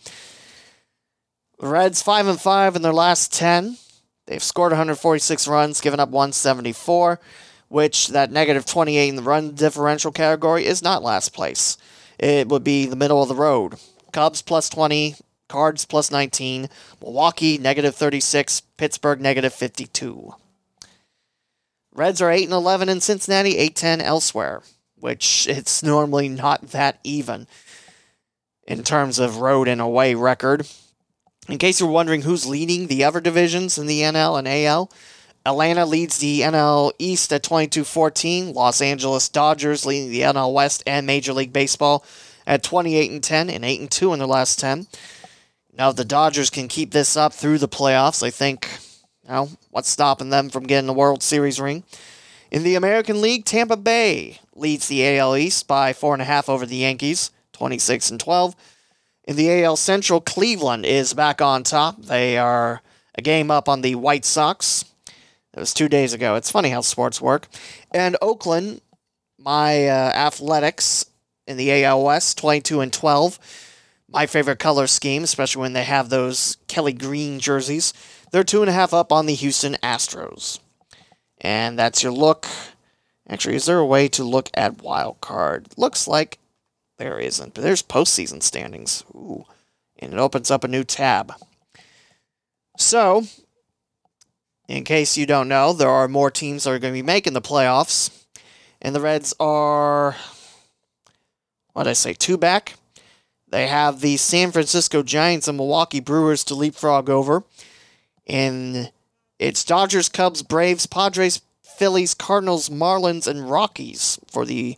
A: The Reds, 5 and 5 in their last 10. They've scored 146 runs, given up 174, which that negative 28 in the run differential category is not last place. It would be the middle of the road. Cubs plus 20, Cards plus 19, Milwaukee negative 36, Pittsburgh negative 52. Reds are 8 and 11 in Cincinnati, 8 10 elsewhere, which it's normally not that even in terms of road and away record. In case you're wondering who's leading the other divisions in the NL and AL, Atlanta leads the NL East at 22 14. Los Angeles Dodgers leading the NL West and Major League Baseball at 28 and 10 and 8 and 2 in their last 10. Now, if the Dodgers can keep this up through the playoffs, I think now, what's stopping them from getting the World Series ring? In the American League, Tampa Bay leads the AL East by four and a half over the Yankees, 26 and 12. In the AL Central, Cleveland is back on top. They are a game up on the White Sox. It was two days ago. It's funny how sports work. And Oakland, my uh, Athletics in the AL West, 22 and 12. My favorite color scheme, especially when they have those Kelly Green jerseys. They're two and a half up on the Houston Astros. And that's your look. Actually, is there a way to look at wild card? Looks like there isn't, but there's postseason standings. Ooh. And it opens up a new tab. So, in case you don't know, there are more teams that are going to be making the playoffs. And the Reds are, what did I say, two back? They have the San Francisco Giants and Milwaukee Brewers to leapfrog over. And it's Dodgers, Cubs, Braves, Padres, Phillies, Cardinals, Marlins, and Rockies for the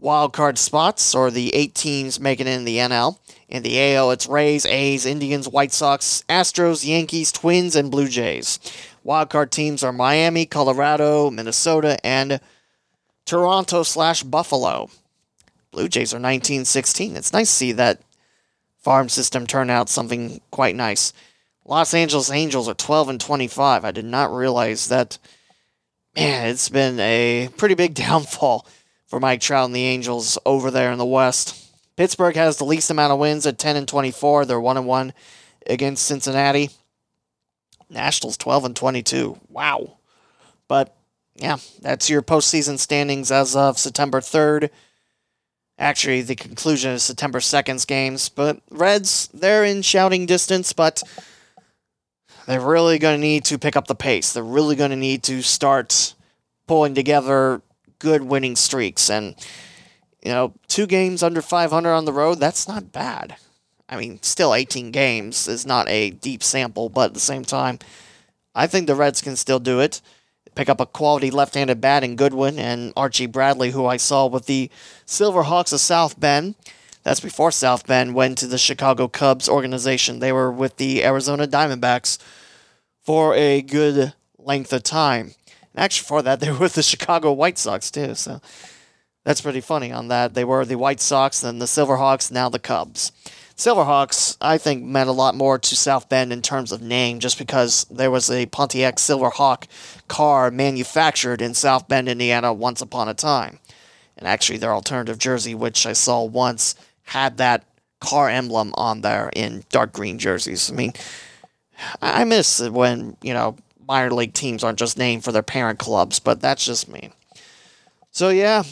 A: wild card spots, or the eight teams making it in the NL. In the AL, it's Rays, A's, Indians, White Sox, Astros, Yankees, Twins, and Blue Jays. Wild card teams are Miami, Colorado, Minnesota, and Toronto slash Buffalo. Blue Jays are 19 16. It's nice to see that farm system turn out something quite nice. Los Angeles Angels are 12 and 25. I did not realize that. Man, it's been a pretty big downfall for Mike Trout and the Angels over there in the West. Pittsburgh has the least amount of wins at 10 and 24. They're 1 and 1 against Cincinnati. Nationals 12 and 22. Wow. But yeah, that's your postseason standings as of September 3rd. Actually, the conclusion is September 2nd's games. But Reds, they're in shouting distance, but they're really going to need to pick up the pace. They're really going to need to start pulling together good winning streaks. And, you know, two games under 500 on the road, that's not bad. I mean, still 18 games is not a deep sample, but at the same time, I think the Reds can still do it pick up a quality left-handed bat in Goodwin and Archie Bradley, who I saw with the Silverhawks of South Bend. That's before South Bend went to the Chicago Cubs organization. They were with the Arizona Diamondbacks for a good length of time. Actually, for that, they were with the Chicago White Sox too. So that's pretty funny on that. They were the White Sox, then the Silverhawks, now the Cubs. Silverhawks, I think, meant a lot more to South Bend in terms of name, just because there was a Pontiac Silverhawk car manufactured in South Bend, Indiana, once upon a time. And actually, their alternative jersey, which I saw once, had that car emblem on there in dark green jerseys. I mean, I miss when, you know, minor league teams aren't just named for their parent clubs, but that's just me. So, yeah,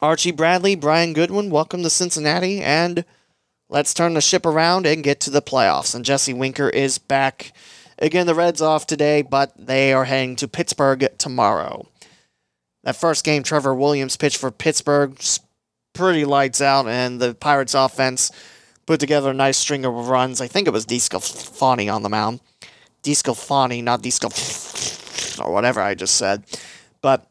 A: Archie Bradley, Brian Goodwin, welcome to Cincinnati, and let's turn the ship around and get to the playoffs. And Jesse Winker is back. Again, the Reds off today, but they are heading to Pittsburgh tomorrow. That first game, Trevor Williams pitched for Pittsburgh, pretty lights out, and the Pirates offense put together a nice string of runs. I think it was DeSclafani on the mound. DeSclafani, not DeSclaf or whatever I just said. But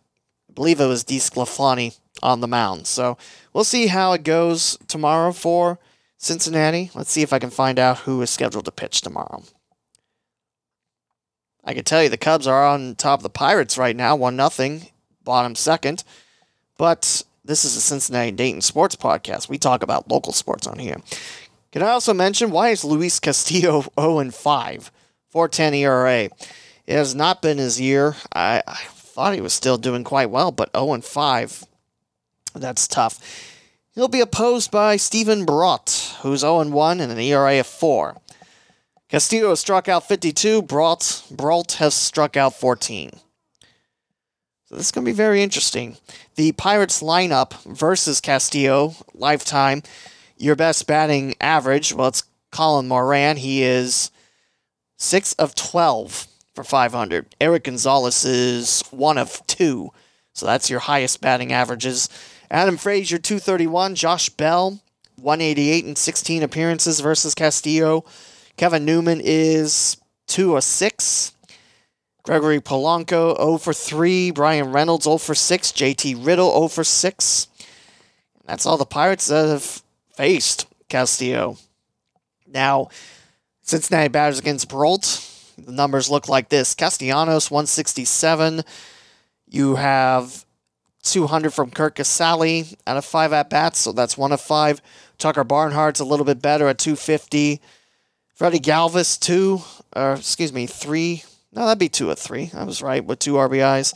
A: I believe it was DeSclafani on the mound. So we'll see how it goes tomorrow for Cincinnati. Let's see if I can find out who is scheduled to pitch tomorrow. I can tell you the Cubs are on top of the Pirates right now, 1 nothing, bottom second. But this is a Cincinnati Dayton sports podcast. We talk about local sports on here. Can I also mention why is Luis Castillo 0 and 5, 410 ERA? It has not been his year. I, I thought he was still doing quite well, but 0 and 5, that's tough. He'll be opposed by Steven Brault, who's 0 and 1 and an ERA of 4. Castillo has struck out 52, Brault, Brault has struck out 14. So this is going to be very interesting. The Pirates lineup versus Castillo, lifetime, your best batting average, well, it's Colin Moran. He is 6 of 12 for 500. Erik Gonzalez is 1 of 2. So that's your highest batting averages. Adam Frazier, 231. Josh Bell, 188 and 16 appearances versus Castillo. Kevin Newman is 2 of 6. Gregory Polanco, 0 for 3. Bryan Reynolds, 0 for 6. JT Riddle, 0 for 6. That's all the Pirates that have faced Castillo. Now, Cincinnati batters against Brault. The numbers look like this Castellanos, 167. You have 200 from Curt Casali out of five at bats, so that's one of five. Tucker Barnhart's a little bit better at 250. Freddie Galvis, two, or excuse me, three. No, that'd be two of three. I was right with two RBIs.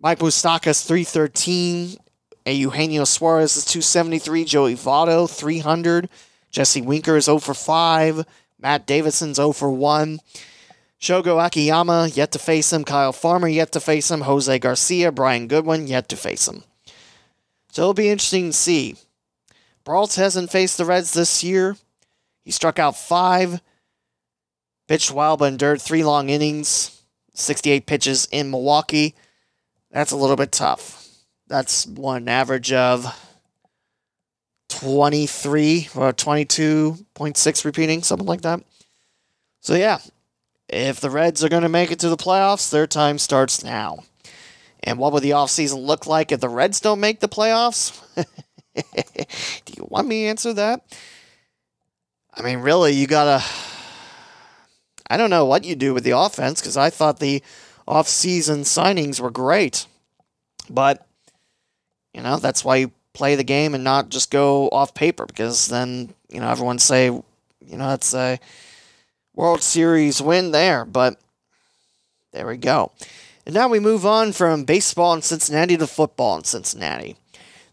A: Mike Moustakas, 313. A Eugenio Suarez is 273. Joey Votto, 300. Jesse Winker is 0 for 5. Matt Davidson's 0 for 1. Shogo Akiyama, yet to face him. Kyle Farmer, yet to face him. Jose Garcia, Brian Goodwin, yet to face him. So it'll be interesting to see. Brault hasn't faced the Reds this year. He struck out five, pitched well, but endured three long innings, 68 pitches in Milwaukee. That's a little bit tough. That's one average of 23 uh, or 22.6 repeating, something like that. So, yeah, if the Reds are going to make it to the playoffs, their time starts now. And what would the offseason look like if the Reds don't make the playoffs? Do you want me to answer that? I mean, really, you got to. I don't know what you do with the offense because I thought the offseason signings were great. But You know, that's why you play the game and not just go off paper because then, you know, everyone say, you know, that's a World Series win there. But there we go. And now we move on from baseball in Cincinnati to football in Cincinnati.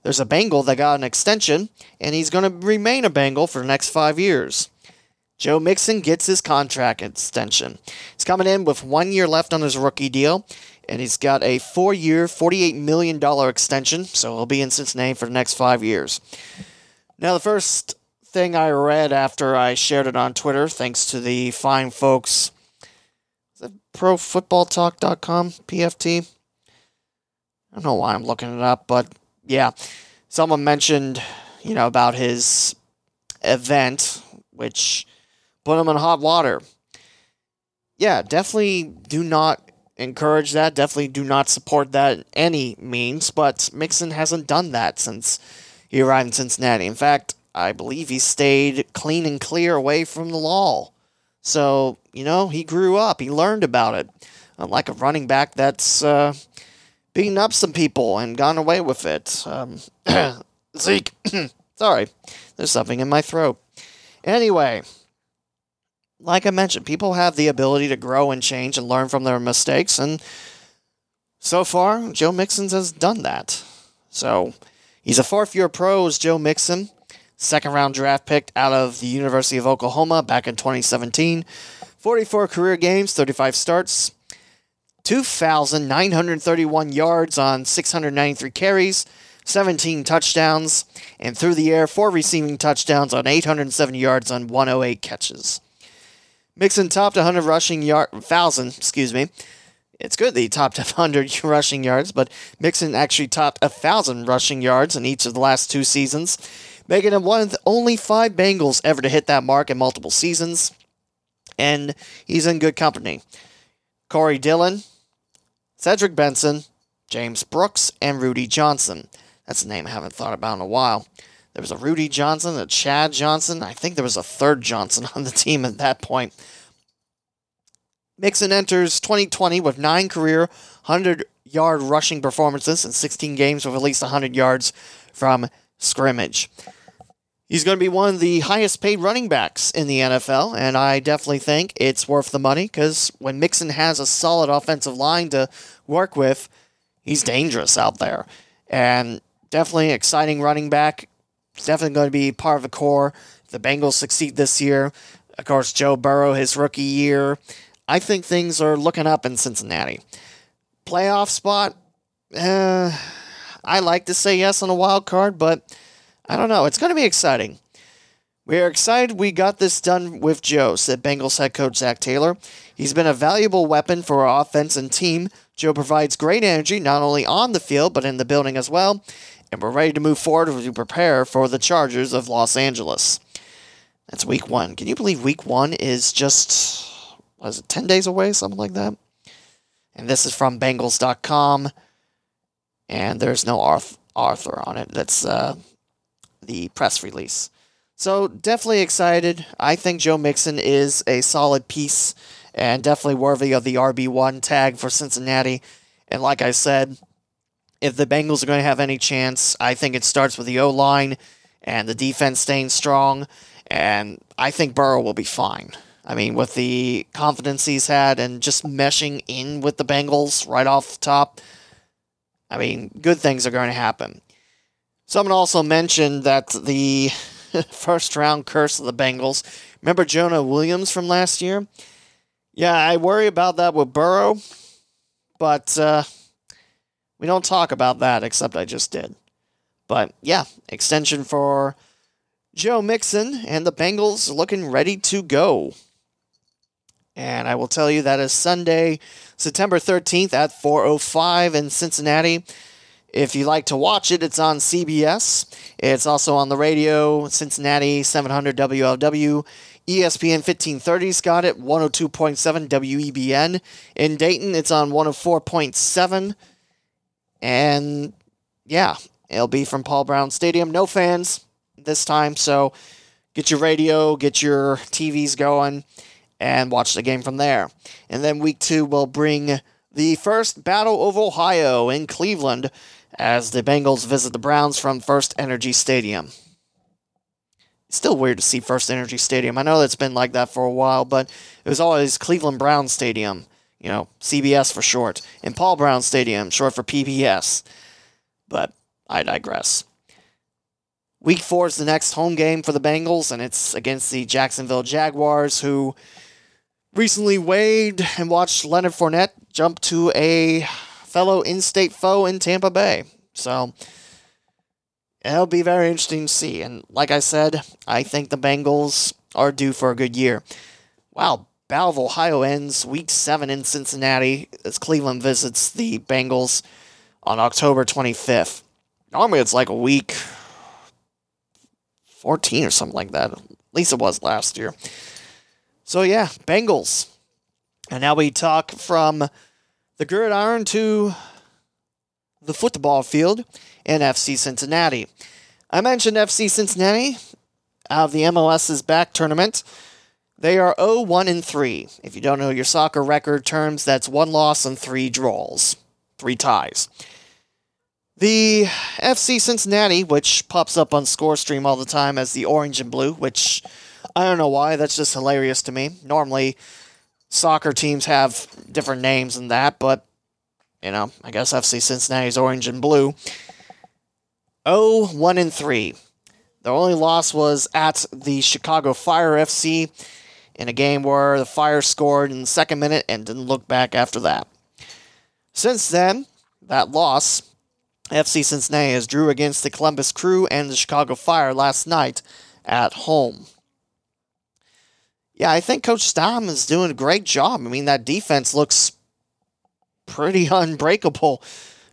A: There's a Bengal that got an extension, and he's going to remain a Bengal for the next five years. Joe Mixon gets his contract extension. He's coming in with one year left on his rookie deal, and he's got a four year, $48 million extension, so he'll be in Cincinnati for the next five years. Now, the first thing I read after I shared it on Twitter, thanks to the fine folks at profootballtalk.com, PFT. I don't know why I'm looking it up, but yeah, someone mentioned, you know, about his event, which put him in hot water. Yeah, definitely do not encourage that. Definitely do not support that any means, but Mixon hasn't done that since he arrived in Cincinnati. In fact, I believe he stayed clean and clear away from the law. So, you know, he grew up, he learned about it. Unlike a running back that's uh, beaten up some people and gone away with it. Um, Zeke, sorry, there's something in my throat. Anyway, like I mentioned, people have the ability to grow and change and learn from their mistakes, and so far, Joe Mixon has done that. So, he's a fourth year pro, is Joe Mixon second round draft pick out of the University of Oklahoma back in 2017. 44 career games, 35 starts, 2,931 yards on 693 carries, 17 touchdowns, and through the air, four receiving touchdowns on 870 yards on 108 catches. Mixon topped 100 rushing yard, thousand, excuse me. It's good that he topped 100 rushing yards, but Mixon actually topped 1,000 rushing yards in each of the last two seasons making him one of only five Bengals ever to hit that mark in multiple seasons. And he's in good company. Corey Dillon, Cedric Benson, James Brooks, and Rudi Johnson. That's a name I haven't thought about in a while. There was a Rudi Johnson, a Chad Johnson. I think there was a third Johnson on the team at that point. Mixon enters 2020 with nine career 100 yard rushing performances in 16 games with at least 100 yards from scrimmage. He's going to be one of the highest paid running backs in the NFL, and I definitely think it's worth the money because when Mixon has a solid offensive line to work with, he's dangerous out there. And definitely exciting running back. Definitely going to be part of the core. The Bengals succeed this year. Of course, Joe Burrow, his rookie year. I think things are looking up in Cincinnati. Playoff spot, uh, I like to say yes on a wild card, but I don't know. It's going to be exciting. We are excited we got this done with Joe, said Bengals head coach Zac Taylor. He's been a valuable weapon for our offense and team. Joe provides great energy not only on the field but in the building as well, and we're ready to move forward as we prepare for the Chargers of Los Angeles. That's week one. Can you believe week one is just, what is it, 10 days away? Something like that? And this is from Bengals.com, and there's no Arthur on it. That's uh, the press release. So definitely excited. I think Joe Mixon is a solid piece and definitely worthy of the RB1 tag for Cincinnati. And like I said, if the Bengals are going to have any chance, I think it starts with the O line and the defense staying strong. And I think Burrow will be fine. I mean, with the confidence he's had and just meshing in with the Bengals right off the top, I mean, good things are going to happen. Someone also mentioned that the first round curse of the Bengals. Remember Jonah Williams from last year? Yeah, I worry about that with Burrow, but uh, we don't talk about that, except I just did. But yeah, extension for Joe Mixon, and the Bengals looking ready to go. And I will tell you that is Sunday, September 13th at 4:05 in Cincinnati. If you like to watch it, it's on CBS. It's also on the radio, Cincinnati 700 WLW. ESPN 1530's got it, 102.7 WEBN. In Dayton, it's on 104.7. And yeah, it'll be from Paul Brown Stadium. No fans this time, so get your radio, get your TVs going, and watch the game from there. And then week two will bring the first Battle of Ohio in Cleveland as the Bengals visit the Browns from FirstEnergy Stadium. It's still weird to see FirstEnergy Stadium. I know that's been like that for a while, but it was always Cleveland Brown Stadium, you know, CBS for short, and Paul Brown Stadium, short for PBS. But I digress. Week four is the next home game for the Bengals, and it's against the Jacksonville Jaguars, who recently weighed and watched Leonard Fournette jump to a fellow in state foe in Tampa Bay. So it'll be very interesting to see. And like I said, I think the Bengals are due for a good year. Wow, Battle of Ohio ends week seven in Cincinnati as Cleveland visits the Bengals on October 25th. Normally it's like a week 14 or something like that. At least it was last year. So yeah, Bengals. And now we talk from the gridiron to the football field in FC Cincinnati. I mentioned FC Cincinnati out of the MLS's back tournament. They are 0 1 and 3. If you don't know your soccer record terms, that's one loss and three draws, three ties. The FC Cincinnati, which pops up on ScoreStream all the time as the orange and blue, which I don't know why, that's just hilarious to me. Normally, soccer teams have different names than that, but, you know, I guess FC Cincinnati's orange and blue. 0 1 and 3. Their only loss was at the Chicago Fire FC in a game where the Fire scored in the second minute and didn't look back after that. Since then, that loss FC Cincinnati has drew against the Columbus Crew and the Chicago Fire last night at home. Yeah, I think Coach Stam is doing a great job. I mean, that defense looks pretty unbreakable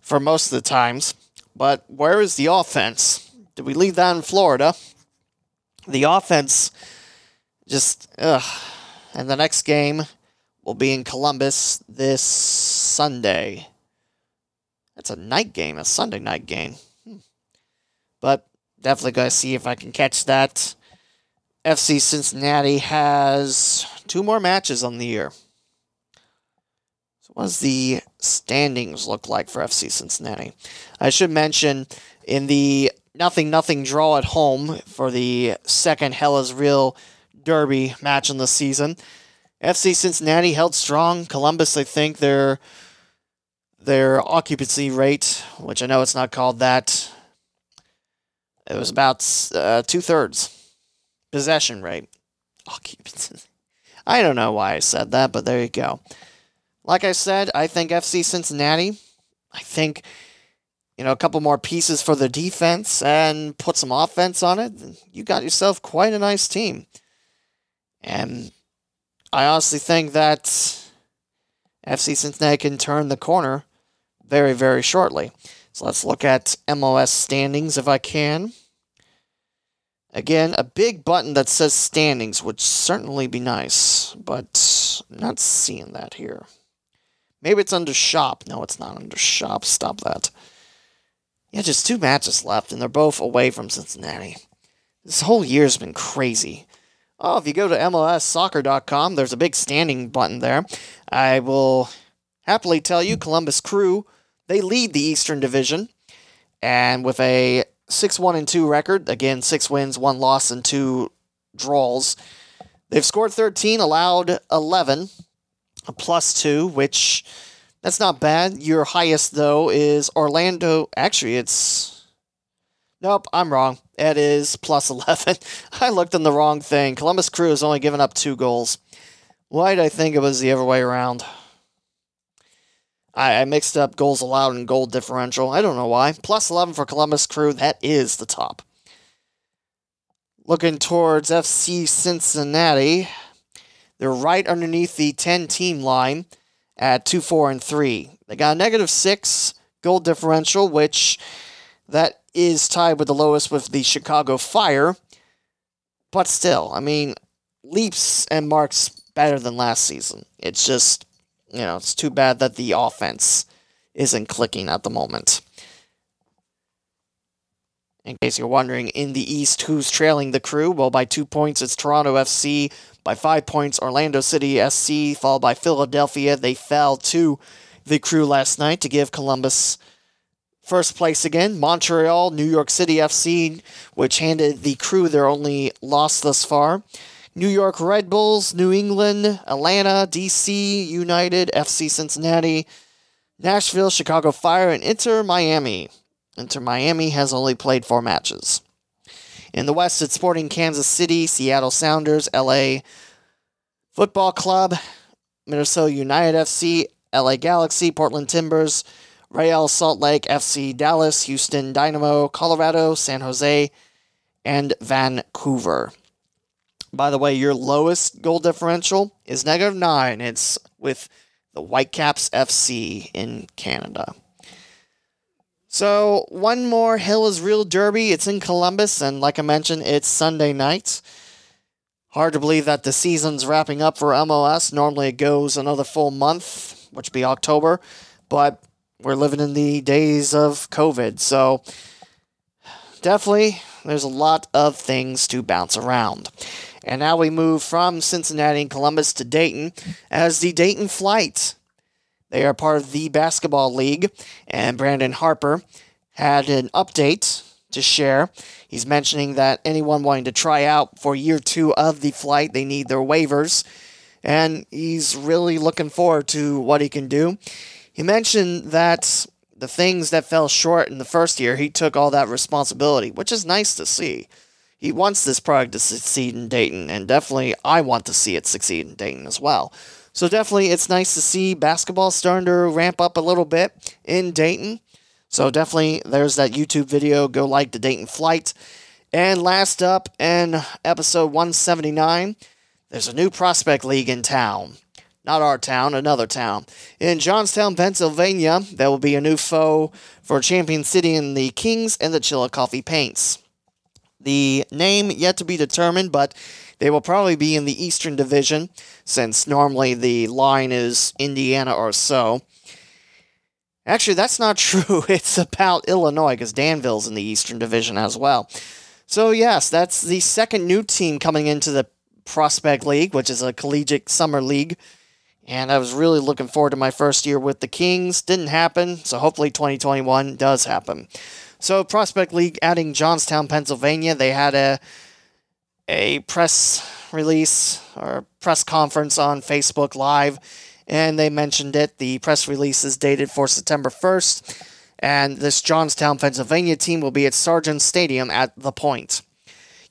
A: for most of the times. But where is the offense? Did we leave that in Florida? The offense just, ugh. And the next game will be in Columbus this Sunday. It's a night game, a Sunday night game. Hmm. But definitely going to see if I can catch that. FC Cincinnati has two more matches on the year. So, what does the standings look like for FC Cincinnati? I should mention in the nothing nothing draw at home for the second Hell Real Derby match in the season. FC Cincinnati held strong. Columbus, I think they're their occupancy rate, which I know it's not called that, it was about uh, two thirds possession rate. Occupancy. I don't know why I said that, but there you go. Like I said, I think FC Cincinnati, I think, you know, a couple more pieces for the defense and put some offense on it. You got yourself quite a nice team. And I honestly think that FC Cincinnati can turn the corner very, very shortly. So let's look at MLS standings if I can. Again, a big button that says standings would certainly be nice, but I'm not seeing that here. Maybe it's under shop. No, it's not under shop. Stop that. Yeah, just two matches left, and they're both away from Cincinnati. This whole year's been crazy. Oh, if you go to MLSsoccer.com, there's a big standing button there. I will happily tell you Columbus Crew they lead the Eastern Division, and with a 6 1 and 2 record, again, six wins, one loss, and two draws. They've scored 13, allowed 11, a plus two, which that's not bad. Your highest, though, is Orlando. Actually, it's. Nope, I'm wrong. It is plus 11. I looked in the wrong thing. Columbus Crew has only given up two goals. Why did I think it was the other way around? I, I mixed up goals allowed and goal differential. I don't know why. Plus 11 for Columbus Crew. That is the top. Looking towards FC Cincinnati, they're right underneath the 10 team line at 2 4 and 3. They got a negative 6 goal differential, which that is tied with the lowest with the Chicago Fire. But still, I mean, leaps and marks better than last season. It's just you know, it's too bad that the offense isn't clicking at the moment. In case you're wondering, in the East, who's trailing the crew? Well, by two points, it's Toronto FC. By five points, Orlando City SC, followed by Philadelphia. They fell to the crew last night to give Columbus first place again. Montreal, New York City FC, which handed the crew their only loss thus far. New York Red Bulls, New England, Atlanta, DC United, FC Cincinnati, Nashville, Chicago Fire, and Inter Miami. Inter Miami has only played four matches. In the West, it's Sporting Kansas City, Seattle Sounders, LA Football Club, Minnesota United FC, LA Galaxy, Portland Timbers, Real Salt Lake FC, Dallas, Houston Dynamo, Colorado, San Jose, and Vancouver. By the way, your lowest goal differential is negative nine. It's with the Whitecaps FC in Canada. So, one more Hell is Real Derby. It's in Columbus, and like I mentioned, it's Sunday night. Hard to believe that the season's wrapping up for MLS. Normally it goes another full month, which would be October, but we're living in the days of COVID. So, definitely, there's a lot of things to bounce around. And now we move from Cincinnati and Columbus to Dayton as the Dayton Flight. They are part of the Basketball League, and Brandon Harper had an update to share. He's mentioning that anyone wanting to try out for year two of the flight, they need their waivers, and he's really looking forward to what he can do. He mentioned that the things that fell short in the first year, he took all that responsibility, which is nice to see he wants this product to succeed in Dayton, and definitely I want to see it succeed in Dayton as well. So definitely it's nice to see basketball starting to ramp up a little bit in Dayton. So definitely there's that YouTube video. Go like the Dayton flight. And last up in episode 179, there's a new prospect league in town. Not our town, another town. In Johnstown, Pennsylvania, there will be a new foe for Champion City in the Kings and the Chillicothe Paints. The name yet to be determined, but they will probably be in the Eastern Division, since normally the line is Indiana or so. Actually, that's not true. It's about Illinois, because Danville's in the Eastern Division as well. So, yes, that's the second new team coming into the Prospect League, which is a collegiate summer league. And I was really looking forward to my first year with the Kings. Didn't happen, so hopefully 2021 does happen. So Prospect League adding Johnstown, Pennsylvania, they had a a press release or press conference on Facebook Live, and they mentioned it. The press release is dated for September 1st, and this Johnstown, Pennsylvania team will be at Sargent Stadium at the Point.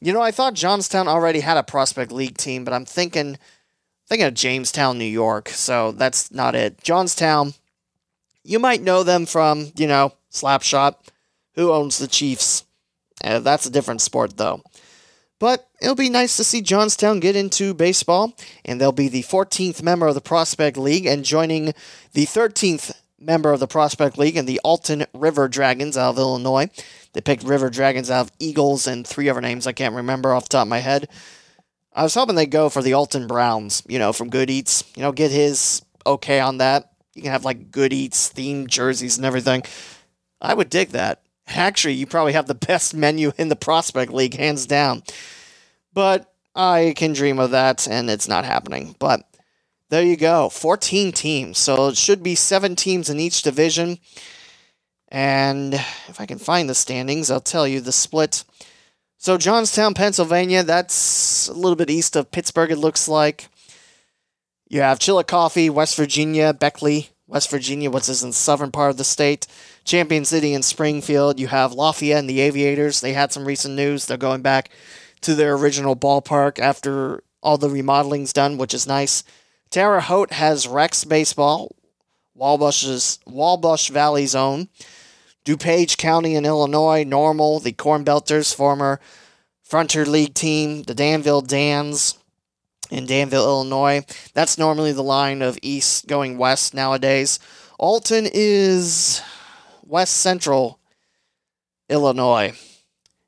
A: You know, I thought Johnstown already had a Prospect League team, but I'm thinking thinking of Jamestown, New York, so that's not it. Johnstown, you might know them from, you know, Slapshot who owns the Chiefs. Uh, that's a different sport, though. But it'll be nice to see Johnstown get into baseball, and they'll be the 14th member of the Prospect League and joining the 13th member of the Prospect League and the Alton River Dragons out of Illinois. They picked River Dragons out of Eagles and three other names I can't remember off the top of my head. I was hoping they'd go for the Alton Browns, you know, from Good Eats. You know, get his okay on that. You can have like Good Eats themed jerseys and everything. I would dig that. Actually, you probably have the best menu in the Prospect League, hands down. But I can dream of that, and it's not happening. But there you go 14 teams. So it should be seven teams in each division. And if I can find the standings, I'll tell you the split. So Johnstown, Pennsylvania, that's a little bit east of Pittsburgh, it looks like. You have Chillicothe, West Virginia, Beckley, West Virginia, which is in the southern part of the state. Champion City and Springfield. You have Lafayette and the Aviators. They had some recent news. They're going back to their original ballpark after all the remodeling's done, which is nice. Terre Haute has Rex Baseball, Wabash Wabash Valley Zone. DuPage County in Illinois, Normal, the Corn Belters, former Frontier League team, the Danville Dans in Danville, Illinois. That's normally the line of east going west nowadays. Alton is west central Illinois.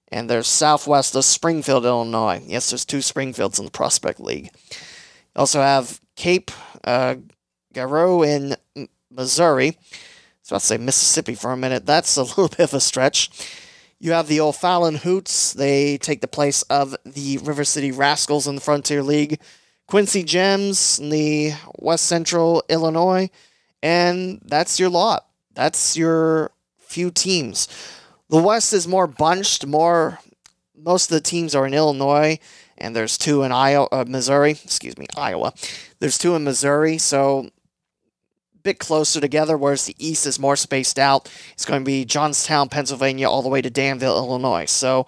A: And there's southwest of Springfield, Illinois. Yes, there's two Springfields in the Prospect League. You also have Cape uh, Girardeau in Missouri. Was about to say Mississippi for a minute. That's a little bit of a stretch. You have the O'Fallon Hoots. They take the place of the River City Rascals in the Frontier League. Quincy Gems in the West Central Illinois. And that's your lot that's your few teams. The West is more bunched, more most of the teams are in Illinois, and there's two in Iowa, uh, Missouri. Excuse me, Iowa. There's two in Missouri, so bit closer together. Whereas the East is more spaced out. It's going to be Johnstown, Pennsylvania, all the way to Danville, Illinois. So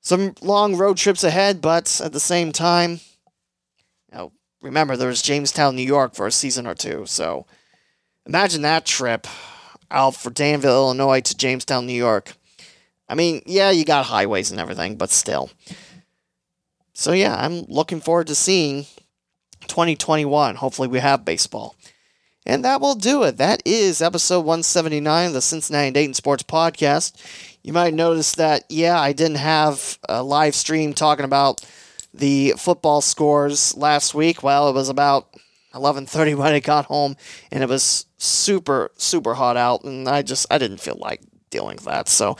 A: some long road trips ahead, but at the same time, you know, remember there was Jamestown, New York for a season or two. So imagine that trip out for Danville, Illinois to Jamestown, New York. I mean, yeah, you got highways and everything, but still. So yeah, I'm looking forward to seeing 2021. Hopefully, we have baseball. And that will do it. That is episode 179 of the Cincinnati Dayton Sports Podcast. You might notice that, yeah, I didn't have a live stream talking about the football scores last week. Well, it was about 11:30 when I got home, and it was super, super hot out, and I just I didn't feel like dealing with that. So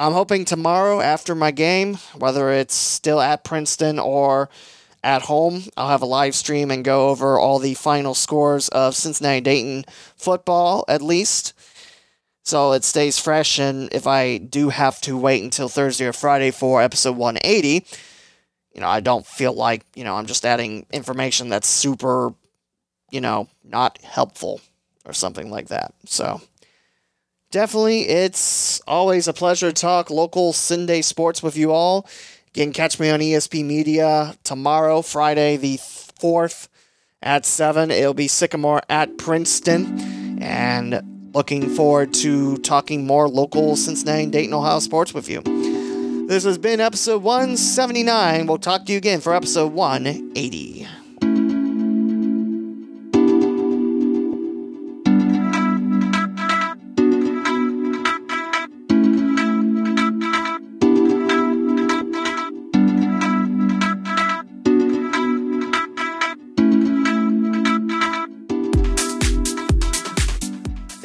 A: I'm hoping tomorrow after my game, whether it's still at Princeton or at home, I'll have a live stream and go over all the final scores of Cincinnati Dayton football at least. So it stays fresh, and if I do have to wait until Thursday or Friday for episode 180, you know, I don't feel like, you know, I'm just adding information that's super, you know, not helpful or something like that. So definitely, it's always a pleasure to talk local CinDay sports with you all. You can catch me on ESP Media tomorrow, Friday the 4th at 7. It'll be Sycamore at Princeton. And looking forward to talking more local Cincinnati Dayton, Ohio sports with you. This has been episode 179. We'll talk to you again for episode 180.